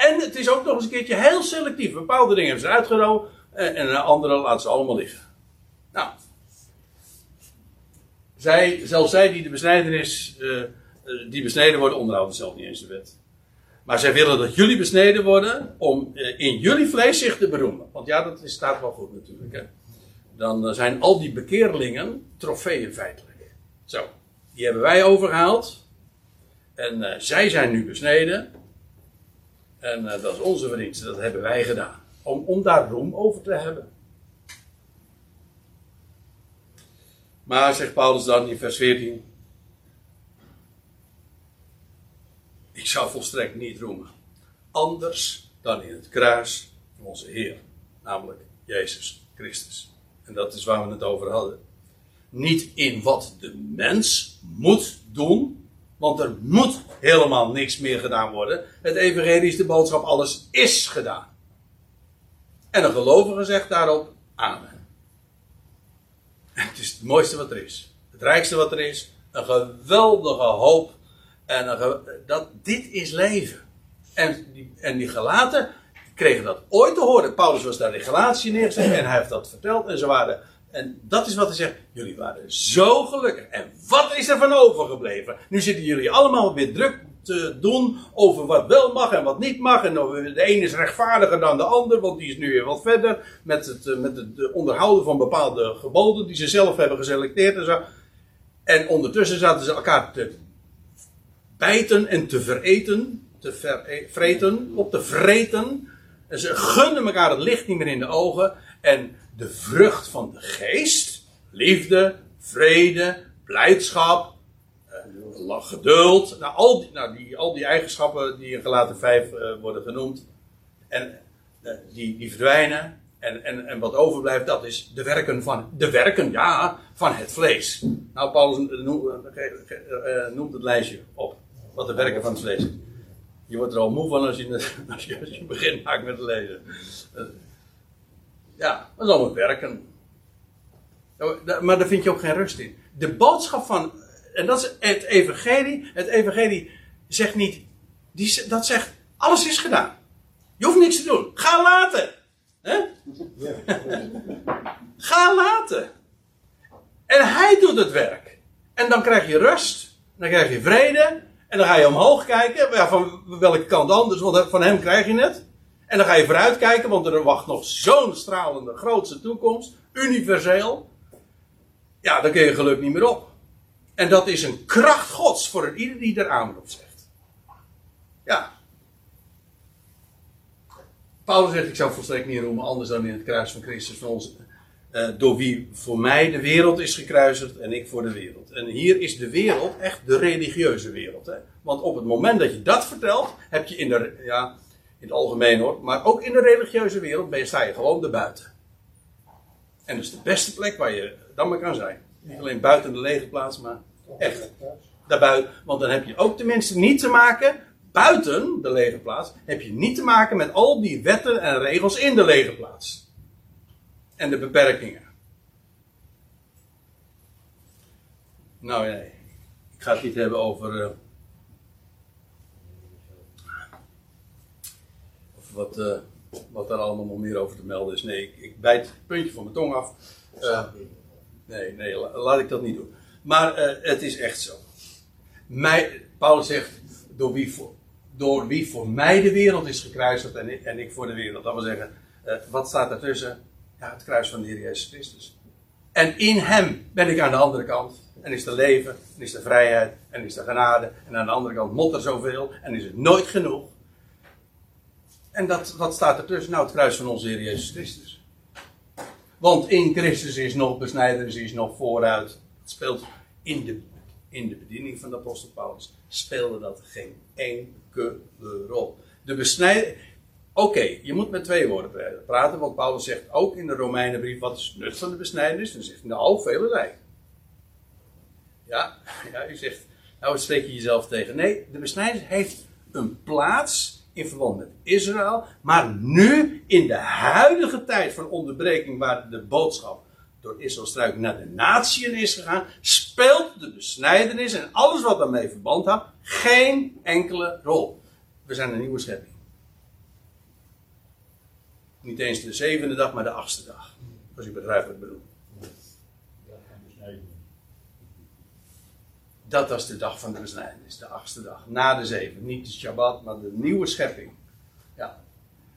En het is ook nog eens een keertje heel selectief. Bepaalde dingen hebben ze uitgenomen en andere laten ze allemaal liggen. Nou, zij, zelfs zij die de besnijdenis, uh, die besneden worden, onderhouden zelf niet eens de wet. Maar zij willen dat jullie besneden worden om uh, in jullie vlees zich te beroemen. Want ja, dat staat wel goed natuurlijk. Hè? Dan zijn al die bekeerlingen trofeeën feitelijk. Zo, die hebben wij overgehaald. En zij zijn nu besneden. En dat is onze verdienste, dat hebben wij gedaan. Om, om daar roem over te hebben. Maar, zegt Paulus dan in vers 14. Ik zou volstrekt niet roemen. Anders dan in het kruis van onze Heer. Namelijk Jezus Christus. En dat is waar we het over hadden. Niet in wat de mens moet doen. Want er moet helemaal niks meer gedaan worden. Het evangelie is de boodschap, alles is gedaan. En een gelovige zegt daarop, amen. Het is het mooiste wat er is. Het rijkste wat er is. Een geweldige hoop. En dat, dit is leven. En die, en die gelaten kregen dat ooit te horen. Paulus was daar in Galatië neergezet en hij heeft dat verteld. En ze waren, en dat is wat hij zegt. Jullie waren zo gelukkig. En wat is er van overgebleven? Nu zitten jullie allemaal weer druk te doen over wat wel mag en wat niet mag. En de een is rechtvaardiger dan de ander, want die is nu weer wat verder met het, eh, met het onderhouden van bepaalde geboden die ze zelf hebben geselecteerd en zo. En ondertussen zaten ze elkaar te bijten en te vereten, te vreten, op te vreten. En ze gunden elkaar het licht niet meer in de ogen. En de vrucht van de geest, liefde, vrede, blijdschap, eh, geduld, nou, al, die, nou, die, al die eigenschappen die in gelaten 5 uh, worden genoemd, en uh, die, die verdwijnen. En, en, en wat overblijft, dat is de werken van, de werken, ja, van het vlees. Nou, Paulus noemt, noemt het lijstje op. Wat de werken van het vlees Je wordt er al moe van als je, (laughs) als je, als begint maakt met lezen. Ja, dat is allemaal werken. Maar daar vind je ook geen rust in. De boodschap van, en dat is het evangelie. Het evangelie zegt niet, die, dat zegt, alles is gedaan. Je hoeft niks te doen. Ga laten. Hè? (laughs) Ga laten. En hij doet het werk. En dan krijg je rust. Dan krijg je vrede. En dan ga je omhoog kijken. Ja, van welke kant anders, want van hem krijg je het. En dan ga je vooruit kijken, want er wacht nog zo'n stralende, grootste toekomst. Universeel. Ja, dan kun je geluk niet meer op. En dat is een kracht gods voor ieder die er aan op zegt. Ja. Paulus zegt, ik zou volstrekt niet roemen anders dan in het kruis van Christus van ons. Uh, door wie voor mij de wereld is gekruisigd en ik voor de wereld. En hier is de wereld echt de religieuze wereld. Hè? Want op het moment dat je dat vertelt, heb je in de, ja, in het algemeen hoor, maar ook in de religieuze wereld ben je, sta je gewoon erbuiten. En dat is de beste plek waar je dan maar kan zijn. Niet alleen buiten de lege plaats, maar echt daarbuiten. Want dan heb je ook tenminste niet te maken, buiten de lege plaats, heb je niet te maken met al die wetten en regels in de lege plaats. En de beperkingen. Nou nee, ik ga het niet hebben over. Uh, wat, uh, wat daar allemaal nog meer over te melden is. Nee, ik, ik bijt het puntje van mijn tong af. Uh, nee, nee, laat ik dat niet doen. Maar het is echt zo. Mij, Paulus zegt, door wie, voor, door wie voor mij de wereld is gekruisigd en ik, en ik voor de wereld. Dat wil zeggen, wat staat daartussen? Ja, het kruis van de Heer Jezus Christus. En in hem ben ik aan de andere kant. En is er leven, en is er vrijheid, en is er genade. En aan de andere kant mot er zoveel, en is het nooit genoeg. En dat, wat staat ertussen? Nou, het kruis van onze Heer Jezus Christus. Want in Christus is nog besnijdenis, is nog vooruit. Het speelt in de, in de bediening van de apostel Paulus. Speelde dat geen enkele rol. De besnijdenis. Oké, je moet met twee woorden praten, want Paulus zegt ook in de Romeinenbrief: wat is het nut van de besnijdenis? Dan zegt hij nou, vele Ja, (laughs) ja, u zegt, nou spreek je jezelf tegen. Nee, de besnijdenis heeft een plaats in verband met Israël, maar nu in de huidige tijd van onderbreking, waar de boodschap door Israël struik naar de natieën is gegaan, speelt de besnijdenis en alles wat daarmee verband houdt geen enkele rol. We zijn een nieuwe schepping. Niet eens de zevende dag, maar de achtste dag. Als u begrijpt wat ik bedoel. Dat was de dag van de besnijdenis, de achtste dag. Na de zeven. Niet de Shabbat, maar de nieuwe schepping. Ja.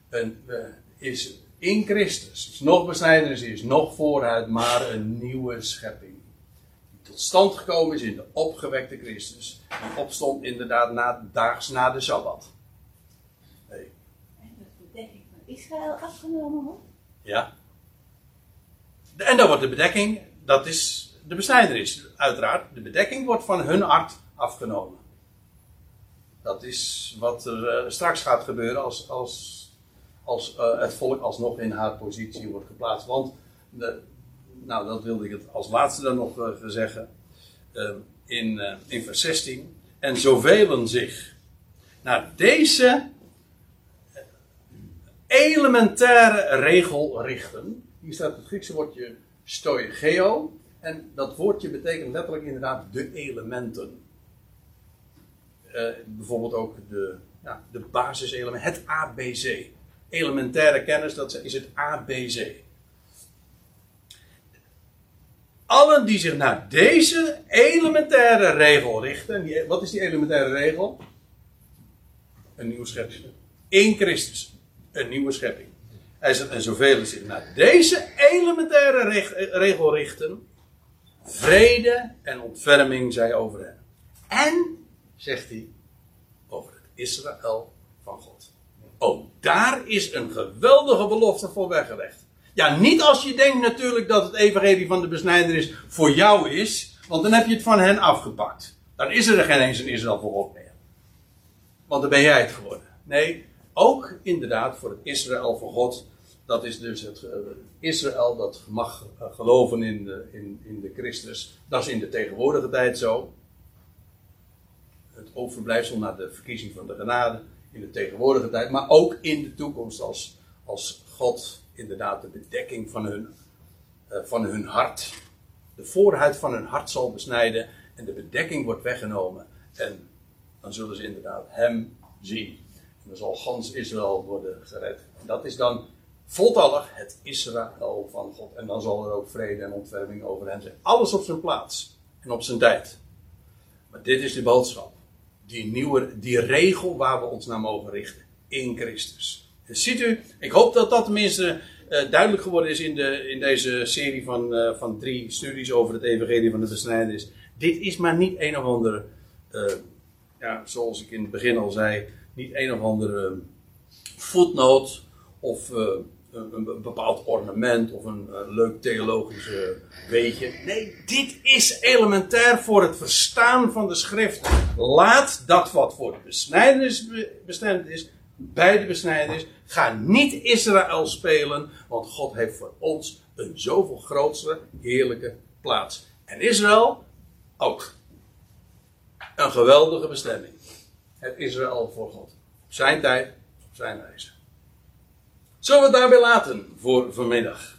Een, uh, is in Christus. Is nog besnijdenis, is nog vooruit, maar een nieuwe schepping. Die tot stand gekomen is in de opgewekte Christus. Die opstond inderdaad na, daags na de Sabbat. Israël afgenomen wordt? Ja. En dan wordt de bedekking, dat is de besnijdenis, uiteraard. De bedekking wordt van hun art afgenomen. Dat is wat er uh, straks gaat gebeuren als, als, als uh, het volk alsnog in haar positie wordt geplaatst. Want, de, nou dat wilde ik het als laatste dan nog zeggen. in, in vers 16. En zoveel zich naar deze elementaire regel richten. Hier staat het Griekse woordje stoigeo. En dat woordje betekent letterlijk inderdaad de elementen. Uh, bijvoorbeeld ook de, ja, de basiselementen, het ABC. Elementaire kennis, dat is het ABC. Allen die zich naar deze elementaire regel richten. Wat is die elementaire regel? Een nieuwe schepping. In Christus een nieuwe schepping. En zoveel zich naar deze elementaire regel richten, vrede en ontferming zij over hen. En, zegt hij, over het Israël van God. Ook daar is een geweldige belofte voor weggelegd. Ja, niet als je denkt natuurlijk dat het evangelie van de besnijder voor jou is, want dan heb je het van hen afgepakt. Dan is er geen eens een Israël voor God meer. Want dan ben jij het geworden. Nee, ook inderdaad voor het Israël voor God. Dat is dus het uh, Israël dat mag uh, geloven in de, in, in de Christus. Dat is in de tegenwoordige tijd zo. Het overblijfsel naar de verkiezing van de genade in de tegenwoordige tijd. Maar ook in de toekomst als, als God inderdaad de bedekking van hun, uh, van hun hart. De voorhuid van hun hart zal besnijden. En de bedekking wordt weggenomen. En dan zullen ze inderdaad hem zien. En dan zal gans Israël worden gered. En dat is dan voltallig het Israël van God. En dan zal er ook vrede en ontferming over hen zijn. Alles op zijn plaats en op zijn tijd. Maar dit is de boodschap. Die nieuwe, die regel waar we ons naar mogen richten. In Christus. En ziet u, ik hoop dat dat tenminste uh, duidelijk geworden is in, de, in deze serie van, uh, van drie studies over het evangelie van de besnijdenis. Dit is maar niet een of andere, uh, ja, zoals ik in het begin al zei, niet een of andere voetnoot of een, bepaald ornament of een leuk theologisch weetje. Nee, dit is elementair voor het verstaan van de schrift. Laat dat wat voor de besnijdenis bestemd is, bij de besnijdenis. Ga niet Israël spelen, want God heeft voor ons een zoveel grootste, heerlijke plaats. En Israël ook. Een geweldige bestemming. Het Israël voor God. Op zijn tijd, zijn wijze. Zullen we het daarbij laten voor vanmiddag?